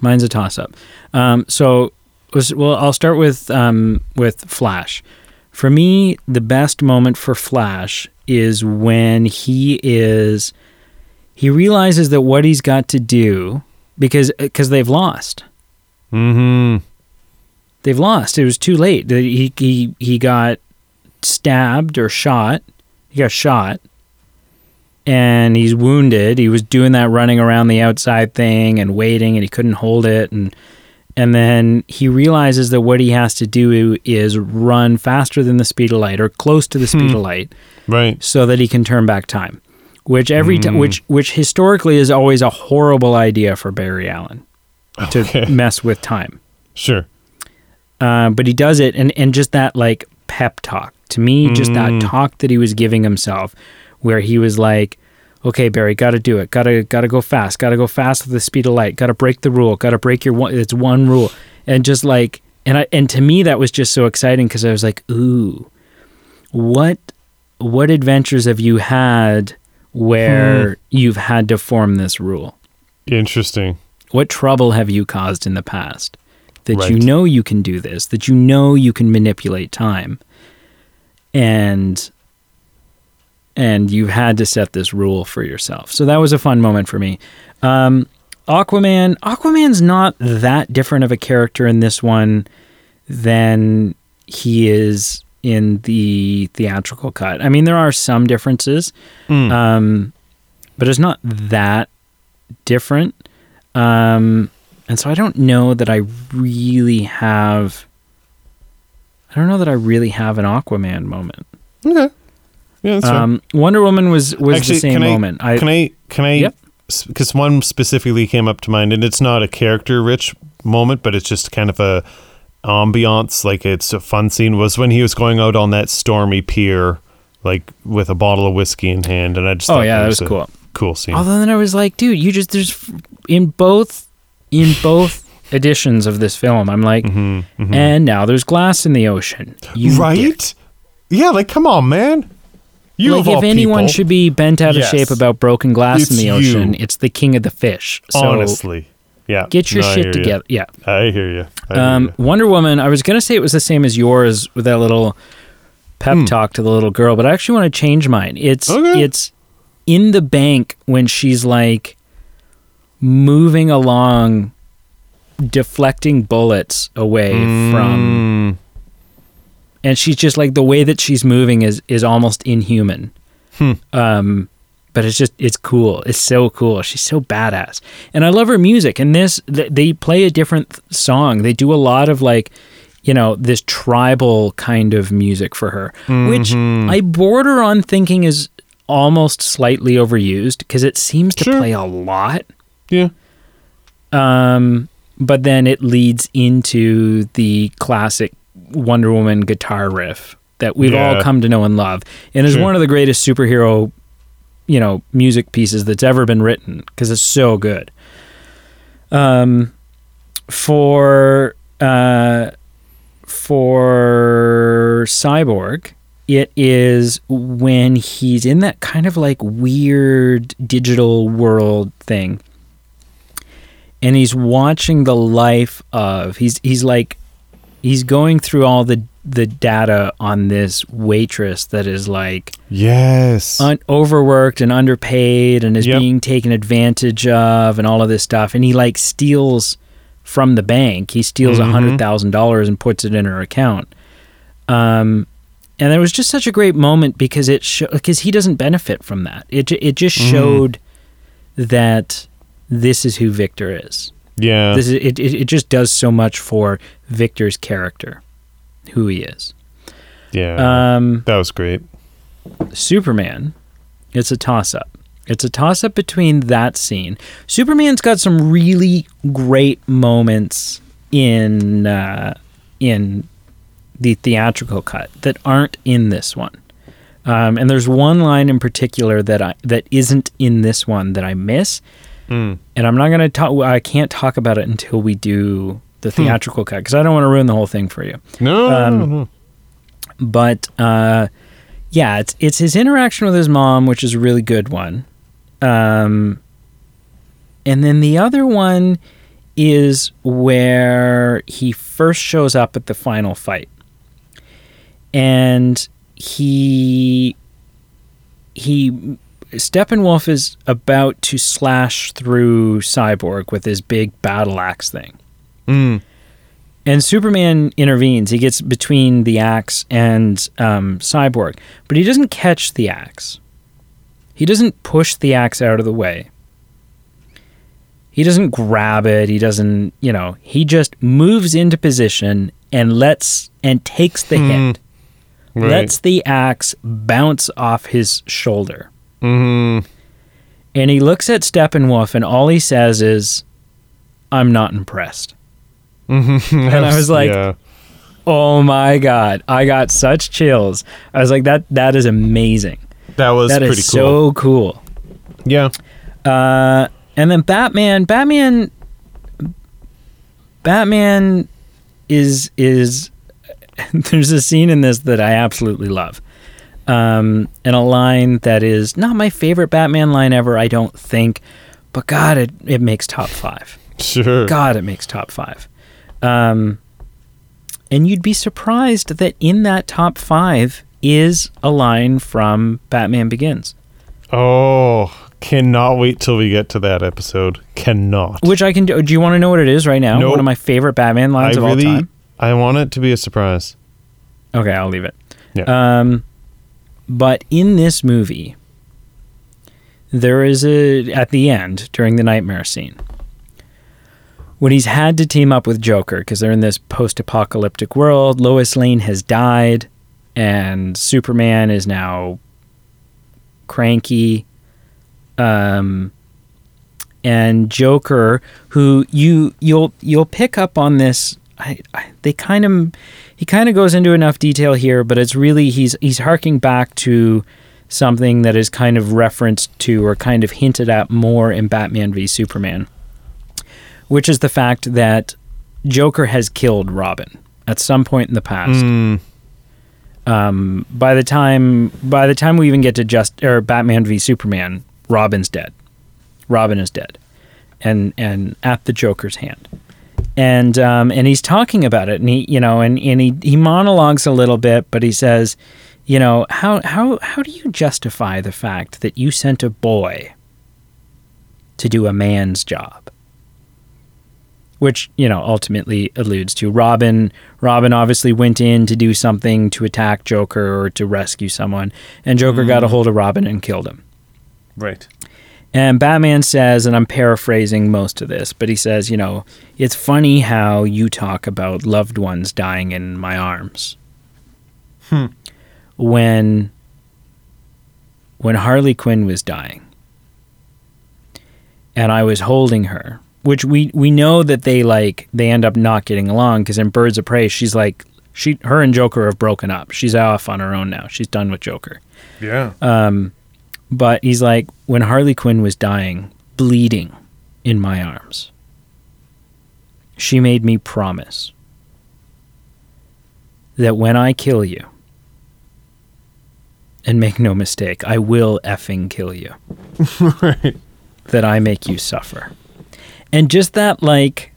Mine's a toss up. Um, so, was, well, I'll start with um, with Flash. For me, the best moment for Flash is when he is he realizes that what he's got to do because because they've lost. Mm-hmm. They've lost. It was too late. He he he got stabbed or shot. He got shot. And he's wounded. He was doing that running around the outside thing and waiting and he couldn't hold it and and then he realizes that what he has to do is run faster than the speed of light or close to the speed of light Right. so that he can turn back time. Which every time Mm. which which historically is always a horrible idea for Barry Allen to Okay. mess with time. Sure. Uh, but he does it, and and just that like pep talk to me, just that Mm. talk that he was giving himself, where he was like, "Okay, Barry, got to do it. Got to got to go fast. Got to go fast with the speed of light. Got to break the rule. Got to break your one. It's one rule." And just like, and I and to me that was just so exciting because I was like, "Ooh, what what adventures have you had where hmm. you've had to form this rule?" Interesting. What trouble have you caused in the past that you know you can do this, that you know you can manipulate time, and and you've had to set this rule for yourself. So that was a fun moment for me. Um, Aquaman, Aquaman's not that different of a character in this one than he is in the theatrical cut. I mean, there are some differences, Mm. um, but it's not that different. Um, and so I don't know that I really have. I don't know that I really have an Aquaman moment. okay. Yeah, that's fair. Um, Wonder Woman was was Actually, the same can I- moment. I, can I can I Yep. because one specifically came up to mind and it's not a character rich moment but it's just kind of a ambiance like it's a fun scene was when he was going out on that stormy pier like with a bottle of whiskey in hand and I just oh thought yeah, that was a cool. cool scene Although then I was like, dude, you just there's in both in both editions of this film. I'm like, Mhm, mhm. and now there's glass in the ocean. You dick. right yeah like come on man you like if anyone people, should be bent out Yes. of shape about broken glass in the ocean, you. it's the king of the fish. So honestly yeah get your No, shit together. Yeah. I hear you I hear Um, ya. Wonder Woman, I was going to say it was the same as yours with that little pep Hmm. talk to the little girl, but I actually want to change mine. It's Okay. it's in the bank when she's like moving along deflecting bullets away from Mm, and she's just like the way that she's moving is is almost inhuman. Hmm. Um, but it's just it's cool. It's so cool. She's so badass, and I love her music. And this th- they play a different th- song. They do a lot of like, you know, this tribal kind of music for her, which Mhm. I border on thinking is almost slightly overused because it seems to Sure. play a lot. yeah Um, but then it leads into the classic Wonder Woman guitar riff that we've all come to know and love, and is Sure. one of the greatest superhero, you know, music pieces that's ever been written because it's so good. Um, for uh, for Cyborg, it is when he's in that kind of like weird digital world thing and he's watching the life of he's he's like he's going through all the the data on this waitress that is like yes un- overworked and underpaid and is Yep. being taken advantage of and all of this stuff and he like steals from the bank he steals a Mhm. hundred thousand dollars and puts it in her account um and there was just such a great moment because it because he doesn't benefit from that it it just Mhm. showed that this is who Victor is yeah this is it, it, it just does so much for Victor's character who he is yeah um that was great Superman, it's a toss up. It's a toss up between that scene. Superman's got some really great moments in uh, in the theatrical cut that aren't in this one. Um, and there's one line in particular that I that isn't in this one that I miss, Mm. and I'm not gonna talk. I can't talk about it until we do the theatrical cut because I don't want to ruin the whole thing for you no, Um, no, no. but uh, yeah, it's it's his interaction with his mom, which is a really good one. Um, and then the other one is where he first shows up at the final fight. And he he Steppenwolf is about to slash through Cyborg with his big battle axe thing. Mm. And Superman intervenes. He gets between the axe and um, Cyborg, but he doesn't catch the axe. He doesn't push the axe out of the way. He doesn't grab it. He doesn't, you know, he just moves into position and lets and takes the hit. Right. Lets the axe bounce off his shoulder. Mm. And he looks at Steppenwolf and all he says is, I'm not impressed. and I was like- Oh my god. I got such chills. I was like, that that is amazing. that was That pretty is cool. so cool. yeah. Uh, and then Batman, Batman, Batman is is. There's a scene in this that I absolutely love, um, and a line that is not my favorite Batman line ever. I don't think, but God, it it makes top five. Sure. God, it makes top five. Um, and you'd be surprised that in that top five is a line from Batman Begins. Oh, cannot wait till we get to that episode. Cannot. Which I can do. Do you want to know what it is right now? Nope. One of my favorite Batman lines I of really, all time. I want it to be a surprise. Okay, I'll leave it. Yeah. Um, but in this movie, there is a at the end during the nightmare scene when he's had to team up with Joker because they're in this post-apocalyptic world. Lois Lane has died, and Superman is now cranky. Um, and Joker, who you you'll you'll pick up on this. I, I they kind of he kind of goes into enough detail here, but it's really he's he's harking back to something that is kind of referenced to or kind of hinted at more in Batman v Superman, which is the fact that Joker has killed Robin at some point in the past. Mm, Um, by the time by the time we even get to just or Batman v Superman, Robin's dead. Robin is dead, and and at the Joker's hand, and um, and he's talking about it, and he you know and and he he monologues a little bit, but he says, you know how how how do you justify the fact that you sent a boy to do a man's job? which you know ultimately alludes to Robin. Robin obviously went in to do something to attack Joker or to rescue someone, and Joker got a hold of Robin and killed him. right. And Batman says, and I'm paraphrasing most of this, but he says, you know, it's funny how you talk about loved ones dying in my arms. Hmm. When when Harley Quinn was dying and I was holding her, which we we know that they like they end up not getting along because in Birds of Prey she's like she her and Joker have broken up. She's off on her own now. She's done with Joker. Yeah. Um, but he's like, when Harley Quinn was dying, bleeding in my arms, she made me promise that when I kill you, and make no mistake, I will effing kill you, right. that I make you suffer. And just that, like,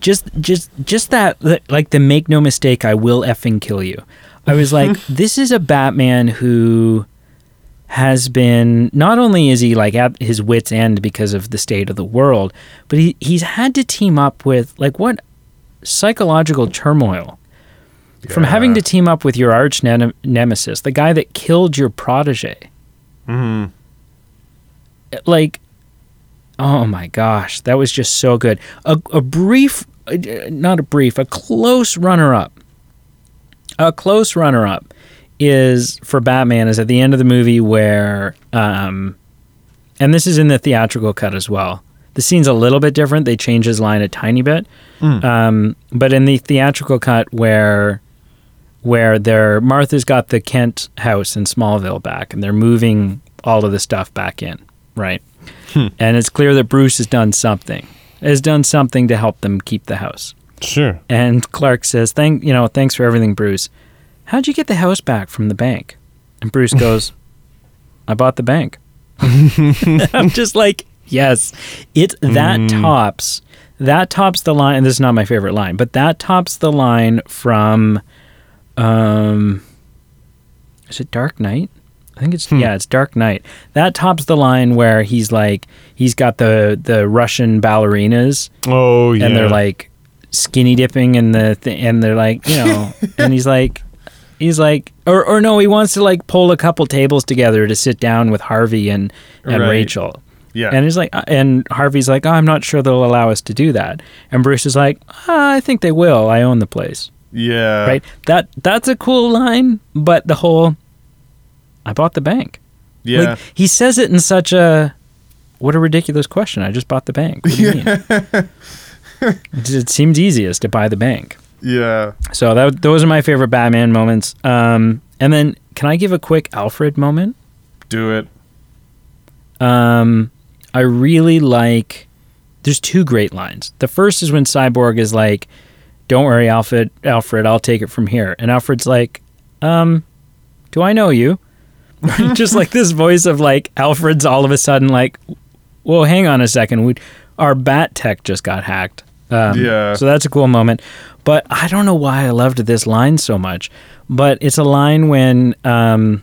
just, just, just that, that, like, the make no mistake, I will effing kill you. I was like, this is a Batman who has been not only is he like at his wits end because of the state of the world, but he he's had to team up with like what psychological turmoil from having to team up with your arch ne- nemesis, the guy that killed your protege. Mm. Like, oh my gosh, that was just so good. A, a brief, uh, not a brief, a close runner up. A close runner up is for Batman is at the end of the movie where, um, and this is in the theatrical cut as well. The scene's a little bit different. They change his line a tiny bit, um, but in the theatrical cut where where they're Martha's got the Kent house in Smallville back, and they're moving all of the stuff back in, right? And it's clear that Bruce has done something, has done something to help them keep the house. Sure. And Clark says, "Thank you know, thanks for everything, Bruce. How'd you get the house back from the bank?" And Bruce goes, "I bought the bank." I'm just like, yes, it that Mm. tops that tops the line. And this is not my favorite line, but that tops the line from, um, is it Dark Knight? I think it's Hmm. yeah, it's Dark Knight. That tops the line where he's like he's got the the Russian ballerinas Oh yeah. and they're like skinny dipping in the th- and they're like you know and he's like he's like or or no he wants to like pull a couple tables together to sit down with Harvey and and Right. Rachel yeah. and he's like uh, and Harvey's like oh, I'm not sure they'll allow us to do that and Bruce is like "Ah, I think they will I own the place yeah. right that that's a cool line but the whole I bought the bank Yeah. like he says it in such a what a ridiculous question. I just bought the bank. What do you mean? it, it seemed easiest to buy the bank. Yeah. So that those are my favorite Batman moments. Um, and then can I give a quick Alfred moment? Do it. Um, I really like. There's two great lines. The first is when Cyborg is like, "Don't worry, Alfred. Alfred, I'll take it from here." And Alfred's like, "Um, do I know you?" Just like this voice of like Alfred's all of a sudden like, "Whoa, hang on a second. We, our Bat Tech just got hacked." Um, Yeah. So that's a cool moment. But I don't know why I loved this line so much. But it's a line when um,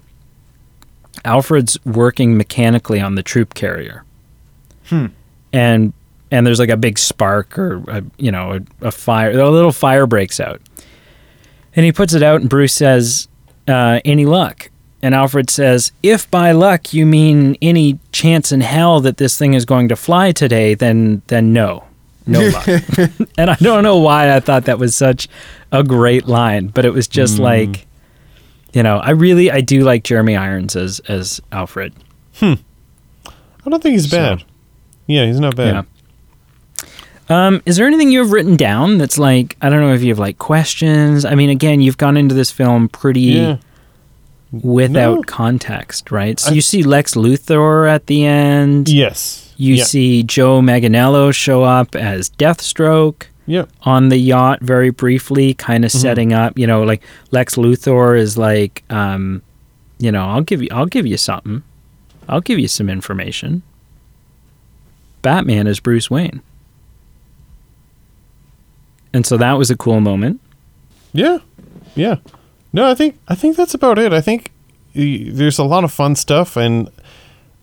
Alfred's working mechanically on the troop carrier, Hmm. and and there's like a big spark or a, you know a, a fire, a little fire breaks out, and he puts it out, and Bruce says, uh, "Any luck?" And Alfred says, "If by luck you mean any chance in hell that this thing is going to fly today, then then no." No luck. and I don't know why I thought that was such a great line, but it was just Hmm. like you know, I really I do like Jeremy Irons as as Alfred. Hmm. I don't think he's So- bad. Yeah, he's not bad. Yeah. Um, is there anything you've written down that's like I don't know if you have like questions? I mean, again, you've gone into this film pretty Yeah. Without No. context, right? So I- you see Lex Luthor at the end. Yes. You yeah. see Joe Manganiello show up as Deathstroke Yeah. on the yacht very briefly, kind of Mhm. setting up. You know, like Lex Luthor is like, um, you know, I'll give you, I'll give you something. I'll give you some information. Batman is Bruce Wayne, and so that was a cool moment. Yeah, yeah. No, I think I think that's about it. I think there's a lot of fun stuff, and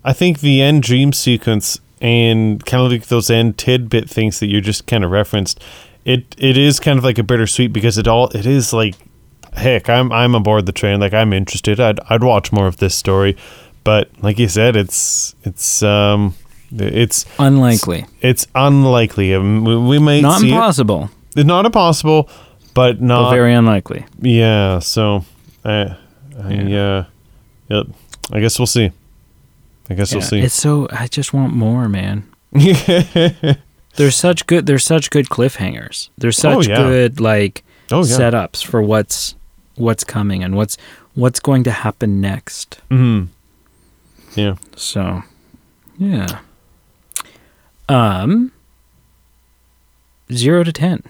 I think the end dream sequence and kind of like those end tidbit things that you just kind of referenced. It it is kind of like a bittersweet because it all it is like, heck, I'm I'm aboard the train. Like I'm interested. I'd I'd watch more of this story, but like you said, it's it's um it's Unlikely, it's unlikely. Um, we, we might not impossible, it. Not impossible, but not but very unlikely. yeah, so I, I Yeah. uh, yep. I guess we'll see. I guess we'll see. It's so I just want more, man. There's such good. There's such good cliffhangers. There's Oh, such yeah. good like oh yeah. setups for what's what's coming and what's what's going to happen next. hmm Yeah. So, yeah. Um, zero to ten.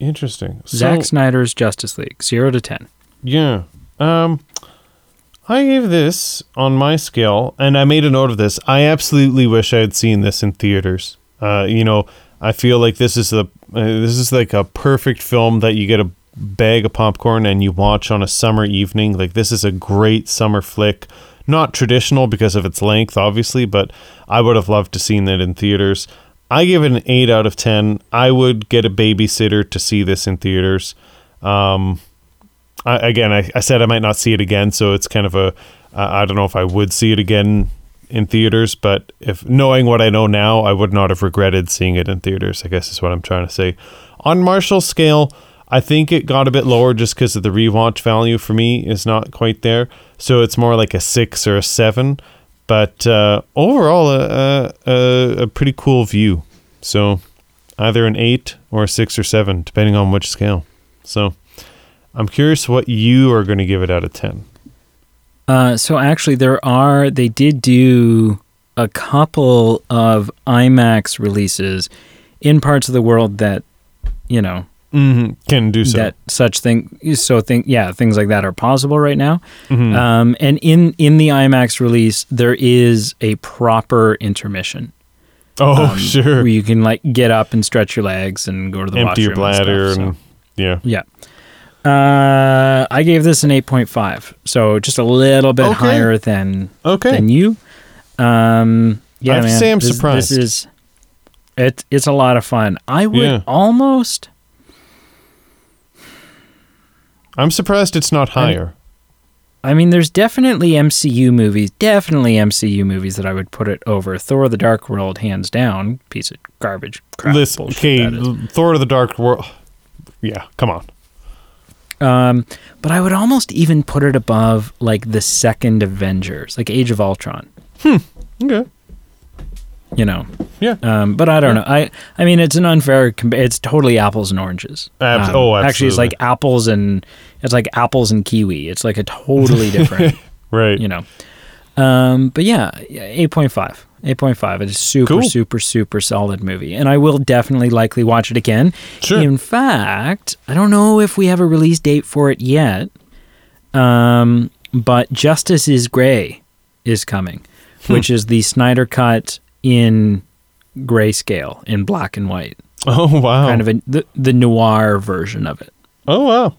Interesting. So, Zack Snyder's Justice League, zero to ten. Yeah. Um, I gave this on my scale, and I made a note of this. I absolutely wish I had seen this in theaters. Uh, you know, I feel like this is the uh, this is like a perfect film that you get a bag of popcorn and you watch on a summer evening. Like this is a great summer flick. Not traditional because of its length, obviously, but I would have loved to seen that in theaters. I give it an eight out of ten. I would get a babysitter to see this in theaters. Um, I, again, I, I said I might not see it again, so it's kind of a I I don't know if I would see it again in theaters, but if knowing what I know now, I would not have regretted seeing it in theaters. I guess is what I'm trying to say. On Marshall's scale, I think it got a bit lower just because of the rewatch value for me is not quite there. So it's more like a six or a seven, but uh, overall a, a, a, pretty cool view. So either an eight or a six or seven, depending on which scale. So I'm curious what you are going to give it out of 10. Uh, so actually, there are they did do a couple of IMAX releases in parts of the world that you know Mm-hmm. Can do so. that such thing so think yeah things like that are possible right now Mhm. um, and in in the imax release there is a proper intermission Oh, um, sure. Where you can like get up and stretch your legs and go to the Empty your washroom and stuff, bladder so- and yeah. yeah. Uh, I gave this an 8.5, so just a little bit Okay. higher than Okay. than you. Um, yeah, I man. say I'm this, surprised. This is it. It's a lot of fun. I would Yeah. almost. I'm surprised it's not higher. I mean, there's definitely MCU movies, definitely MCU movies that I would put it over. Thor: The Dark World, hands down, piece of garbage crap. Listen, okay. Thor of the Dark World. Yeah, come on. Um, but I would almost even put it above like the second Avengers, like Age of Ultron. Hmm. Okay. You know, Yeah. Um, but I don't know. I I mean, it's an unfair. Com- it's totally apples and oranges. Abs- Um, oh, Actually, it's like apples and it's like apples and kiwi. It's like a totally different. Right. you know. Um, but yeah, eight point five. 8.5. It's a super, Cool. super, super solid movie. And I will definitely likely watch it again. Sure. In fact, I don't know if we have a release date for it yet. Um, but Justice is Gray is coming, Hmm. which is the Snyder cut in grayscale, in black and white. Oh wow. Kind of a, the, the noir version of it. Oh wow.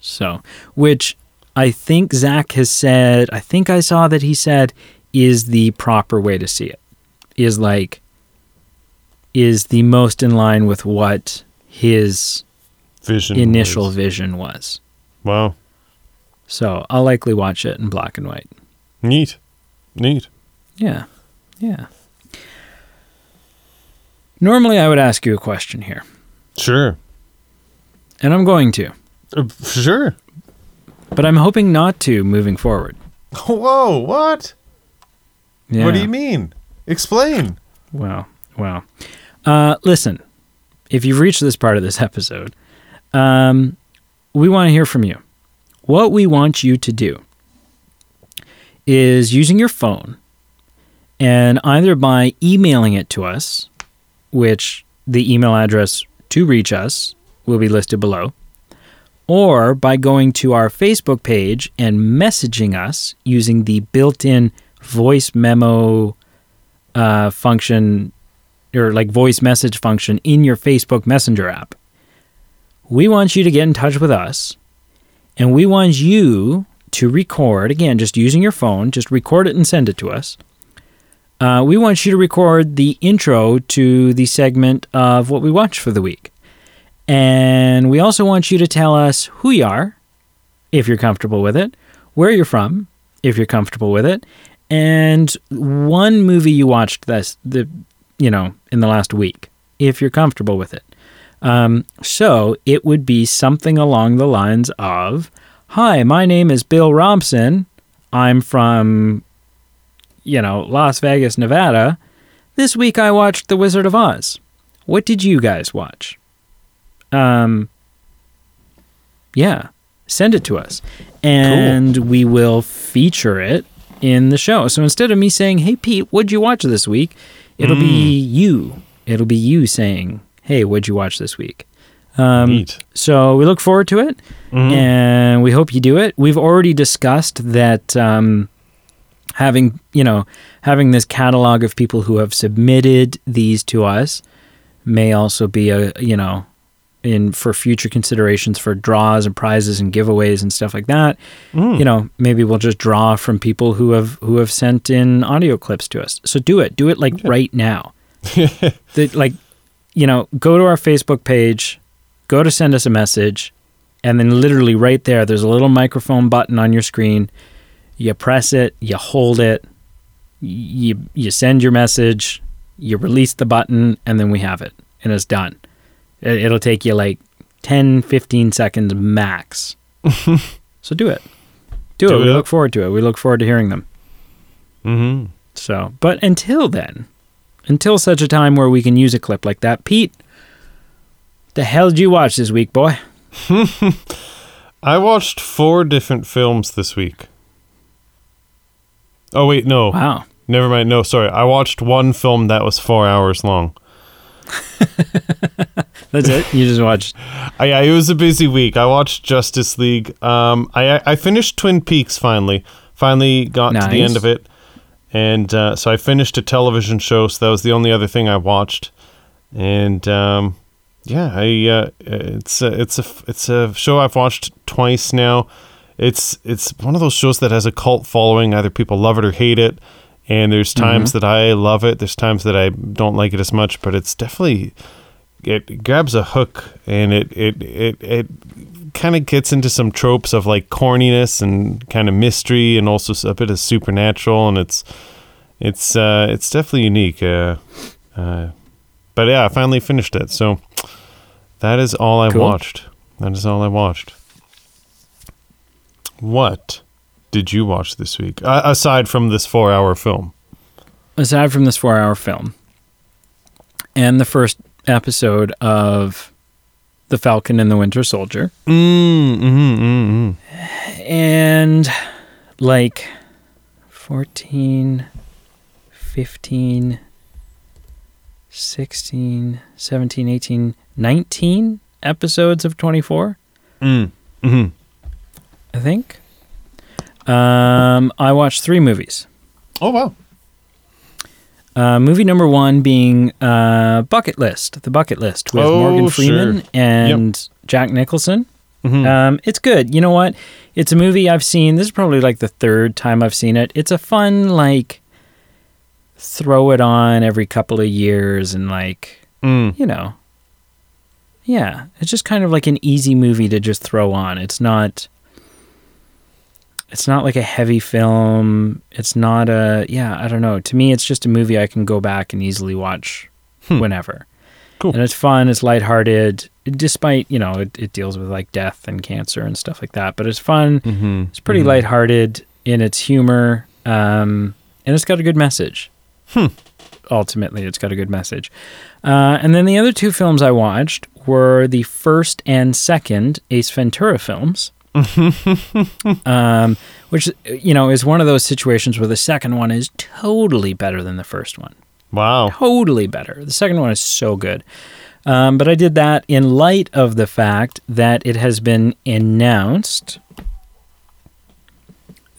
So, which I think Zack has said, I think I saw that he said is the proper way to see it. Is like, is the most in line with what his Vision. initial was- vision was. Wow. So I'll likely watch it in black and white. Neat. Neat. Yeah. Yeah. Normally I would ask you a question here, Sure. and I'm going to, Uh, sure. but I'm hoping not to moving forward. Whoa. What? Yeah. What do you mean? Explain. Wow. Wow. Uh, listen, if you've reached this part of this episode, um, we want to hear from you. What we want you to do is using your phone and either by emailing it to us, which the email address to reach us will be listed below, or by going to our Facebook page and messaging us using the built in voice memo uh, function or like voice message function in your Facebook Messenger app. We want you to get in touch with us and we want you to record, again, just using your phone, just record it and send it to us. Uh, we want you to record the intro to the segment of what we watch for the week. And we also want you to tell us who you are, if you're comfortable with it, where you're from, if you're comfortable with it, and one movie you watched this the you know in the last week if you're comfortable with it. Um, so it would be something along the lines of hi my name is bill robson i'm from you know las vegas nevada. This week i watched the wizard of oz. What did you guys watch um yeah send it to us and we will feature it in the show. So instead of me saying, "Hey Pete, what'd you watch this week?" it'll be you. It'll be you saying, "Hey, what'd you watch this week?" Um, so we look forward to it, and we hope you do it. We've already discussed that um, having you know having this catalog of people who have submitted these to us may also be a you know in for future considerations for draws and prizes and giveaways and stuff like that. Mm. You know, maybe we'll just draw from people who have who have sent in audio clips to us. So do it. Do it like right now. the, like you know, go to our Facebook page, go to send us a message, and then literally right there there's a little microphone button on your screen. You press it, you hold it, you you send your message, you release the button and then we have it and it's done. It, it'll take you like 10 15 seconds max. so do it. Do, Do it. We look forward to it. We look forward to hearing them. Mm-hmm. So, but until then, until such a time where we can use a clip like that, Pete, the hell did you watch this week, boy? I watched four different films this week. Oh wait, no. Wow. Never mind. No, sorry. I watched one film that was four hours long. That's it. You just watched. I, I, it was a busy week. I watched Justice League. Um, I I finished Twin Peaks finally. Finally got to the end of it. and uh, so I finished a television show. So that was the only other thing I watched, and um, yeah, I uh, it's a, it's a it's a show I've watched twice now. It's it's one of those shows that has a cult following. Either people love it or hate it. And there's times that I love it. There's times that I don't like it as much. But it's definitely it grabs a hook and it it it it kind of gets into some tropes of like corniness and kind of mystery and also a bit of supernatural and it's it's uh it's definitely unique uh, uh but yeah i finally finished it so that is all i Cool. watched that is all i watched what did you watch this week uh, aside from this four hour film aside from this four hour film and the first episode of The Falcon and the Winter Soldier, mm, mm-hmm, mm-hmm. and like 14, 15, 16, 17, 18, 19 episodes of 24, Mm, mm-hmm. I think. Um, I watched three movies. oh wow Uh, movie number one being uh, Bucket List, The Bucket List with Oh, Morgan sure. Freeman and Jack Nicholson. Mhm. Um, it's good. You know what? It's a movie I've seen. This is probably like the third time I've seen it. It's a fun, like, throw it on every couple of years and, like, Mm. you know. Yeah. It's just kind of like an easy movie to just throw on. It's not. It's not like a heavy film. It's not a yeah. I don't know. To me, it's just a movie I can go back and easily watch whenever. Cool. And it's fun. It's lighthearted, despite you know it, it deals with like death and cancer and stuff like that. But it's fun. Mm-hmm. It's pretty lighthearted in its humor, um, and it's got a good message. Ultimately, it's got a good message. Uh, and then the other two films I watched were the first and second Ace Ventura films. um, which you know is one of those situations where the second one is totally better than the first one Wow. totally better. The second one is so good. Um, but I did that in light of the fact that it has been announced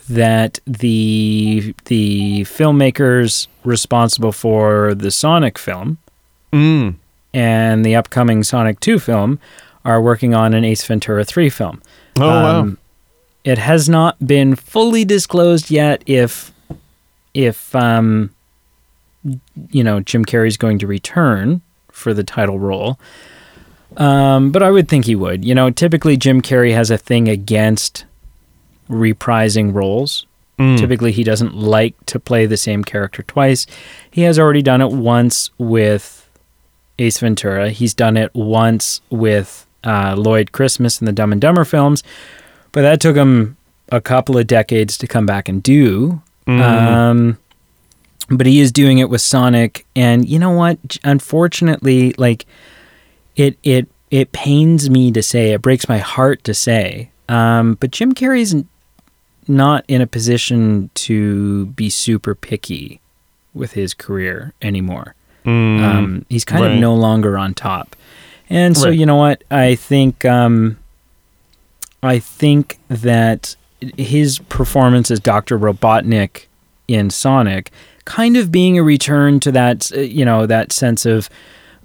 that the the filmmakers responsible for the Sonic film Mm. and the upcoming Sonic 2 film are working on an Ace Ventura 3 film. Oh wow. It has not been fully disclosed yet if if um you know Jim Carrey's going to return for the title role. Um, but I would think he would. You know, typically Jim Carrey has a thing against reprising roles. Mm. Typically, he doesn't like to play the same character twice. He has already done it once with Ace Ventura. He's done it once with uh, Lloyd Christmas in the Dumb and Dumber films, but that took him a couple of decades to come back and do. Mm. Um, but he is doing it with Sonic, and you know what? Unfortunately, like it it it pains me to say, it breaks my heart to say, um, but Jim Carrey's not in a position to be super picky with his career anymore. Mm. Um, he's kind Right. of no longer on top. And so, Right. you know what? I think um, I think that his performance as Dr. Robotnik in Sonic kind of being a return to that, uh, you know, that sense of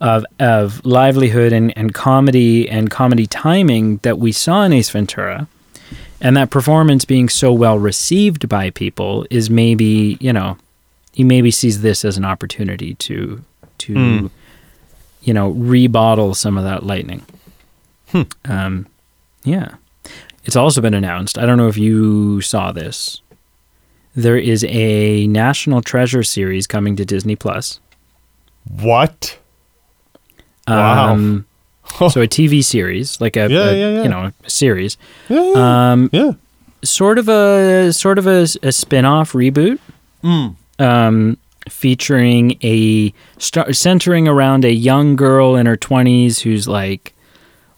of of livelihood and, and comedy and comedy timing that we saw in Ace Ventura. And that performance being so well received by people is maybe, you know, he maybe sees this as an opportunity to to Mm. You know rebottle some of that lightning. Um, yeah, it's also been announced. I don't know if you saw this. There is a National Treasure series coming to Disney Plus. what? Wow. Um, so a TV series, like a, Yeah, a, yeah, yeah. you know a series, Yeah. yeah. um, yeah. sort of a sort of a, a spin-off reboot. um, featuring a centering around a young girl in her 20s who's like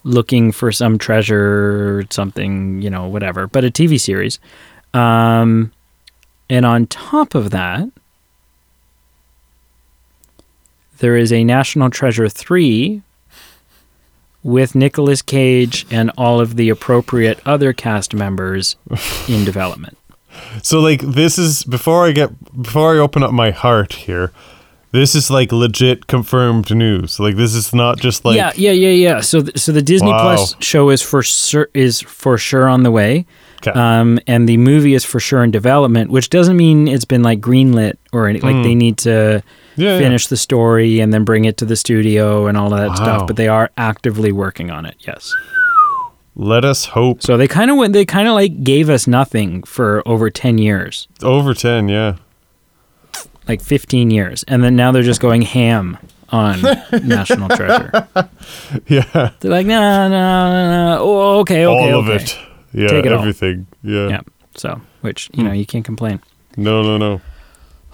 looking for some treasure or something you know whatever but a tv series. Um, and on top of that there is a national treasure 3 with Nicolas Cage and all of the appropriate other cast members in development So like this is before I get before I open up my heart here. This is like legit confirmed news. Like this is not just like yeah, yeah, yeah, yeah. So, th- so the Disney Wow. Plus show is for sur- is for sure on the way, 'Kay. um, and the movie is for sure in development. Which doesn't mean it's been like greenlit or any, like they need to Hmm. Yeah, yeah. finish the story and then bring it to the studio and all of that Wow. stuff. But they are actively working on it. Yes. Let us hope So they kind of went. They kind of like gave us nothing for over ten years, over 10, yeah. like fifteen years, and then now they're just going ham on National Treasure. Yeah. They're like, no, no, no, no. Oh, okay, okay, all of it. Yeah, Take it all. everything. Yeah. Yeah. So, which you know, you can't complain. No, no, no.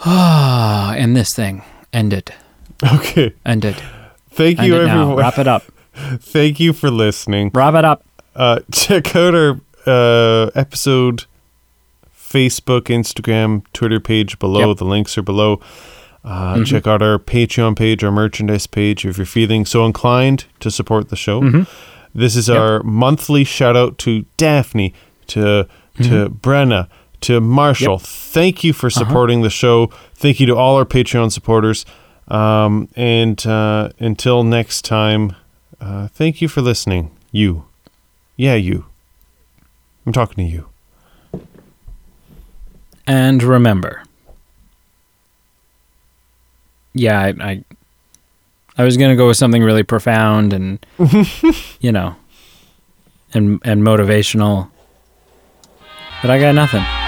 Ah, and this thing ended, Okay. ended, Thank you everyone. Wrap it up. Thank you for listening. Wrap it up. Uh, check out our uh, episode Facebook, Instagram, Twitter page below. Yep. The links are below. Uh, Check out our Patreon page, our merchandise page, if you're feeling so inclined to support the show. This is our monthly shout out to Daphne, to to Brenna, to Marshall. Thank you for supporting the show. Thank you to all our Patreon supporters. Um, and uh, until next time, uh, thank you for listening. You. Yeah, you. I'm talking to you. And remember. Yeah, I, I, I was gonna go with something really profound and, you know, and and motivational, but I got nothing.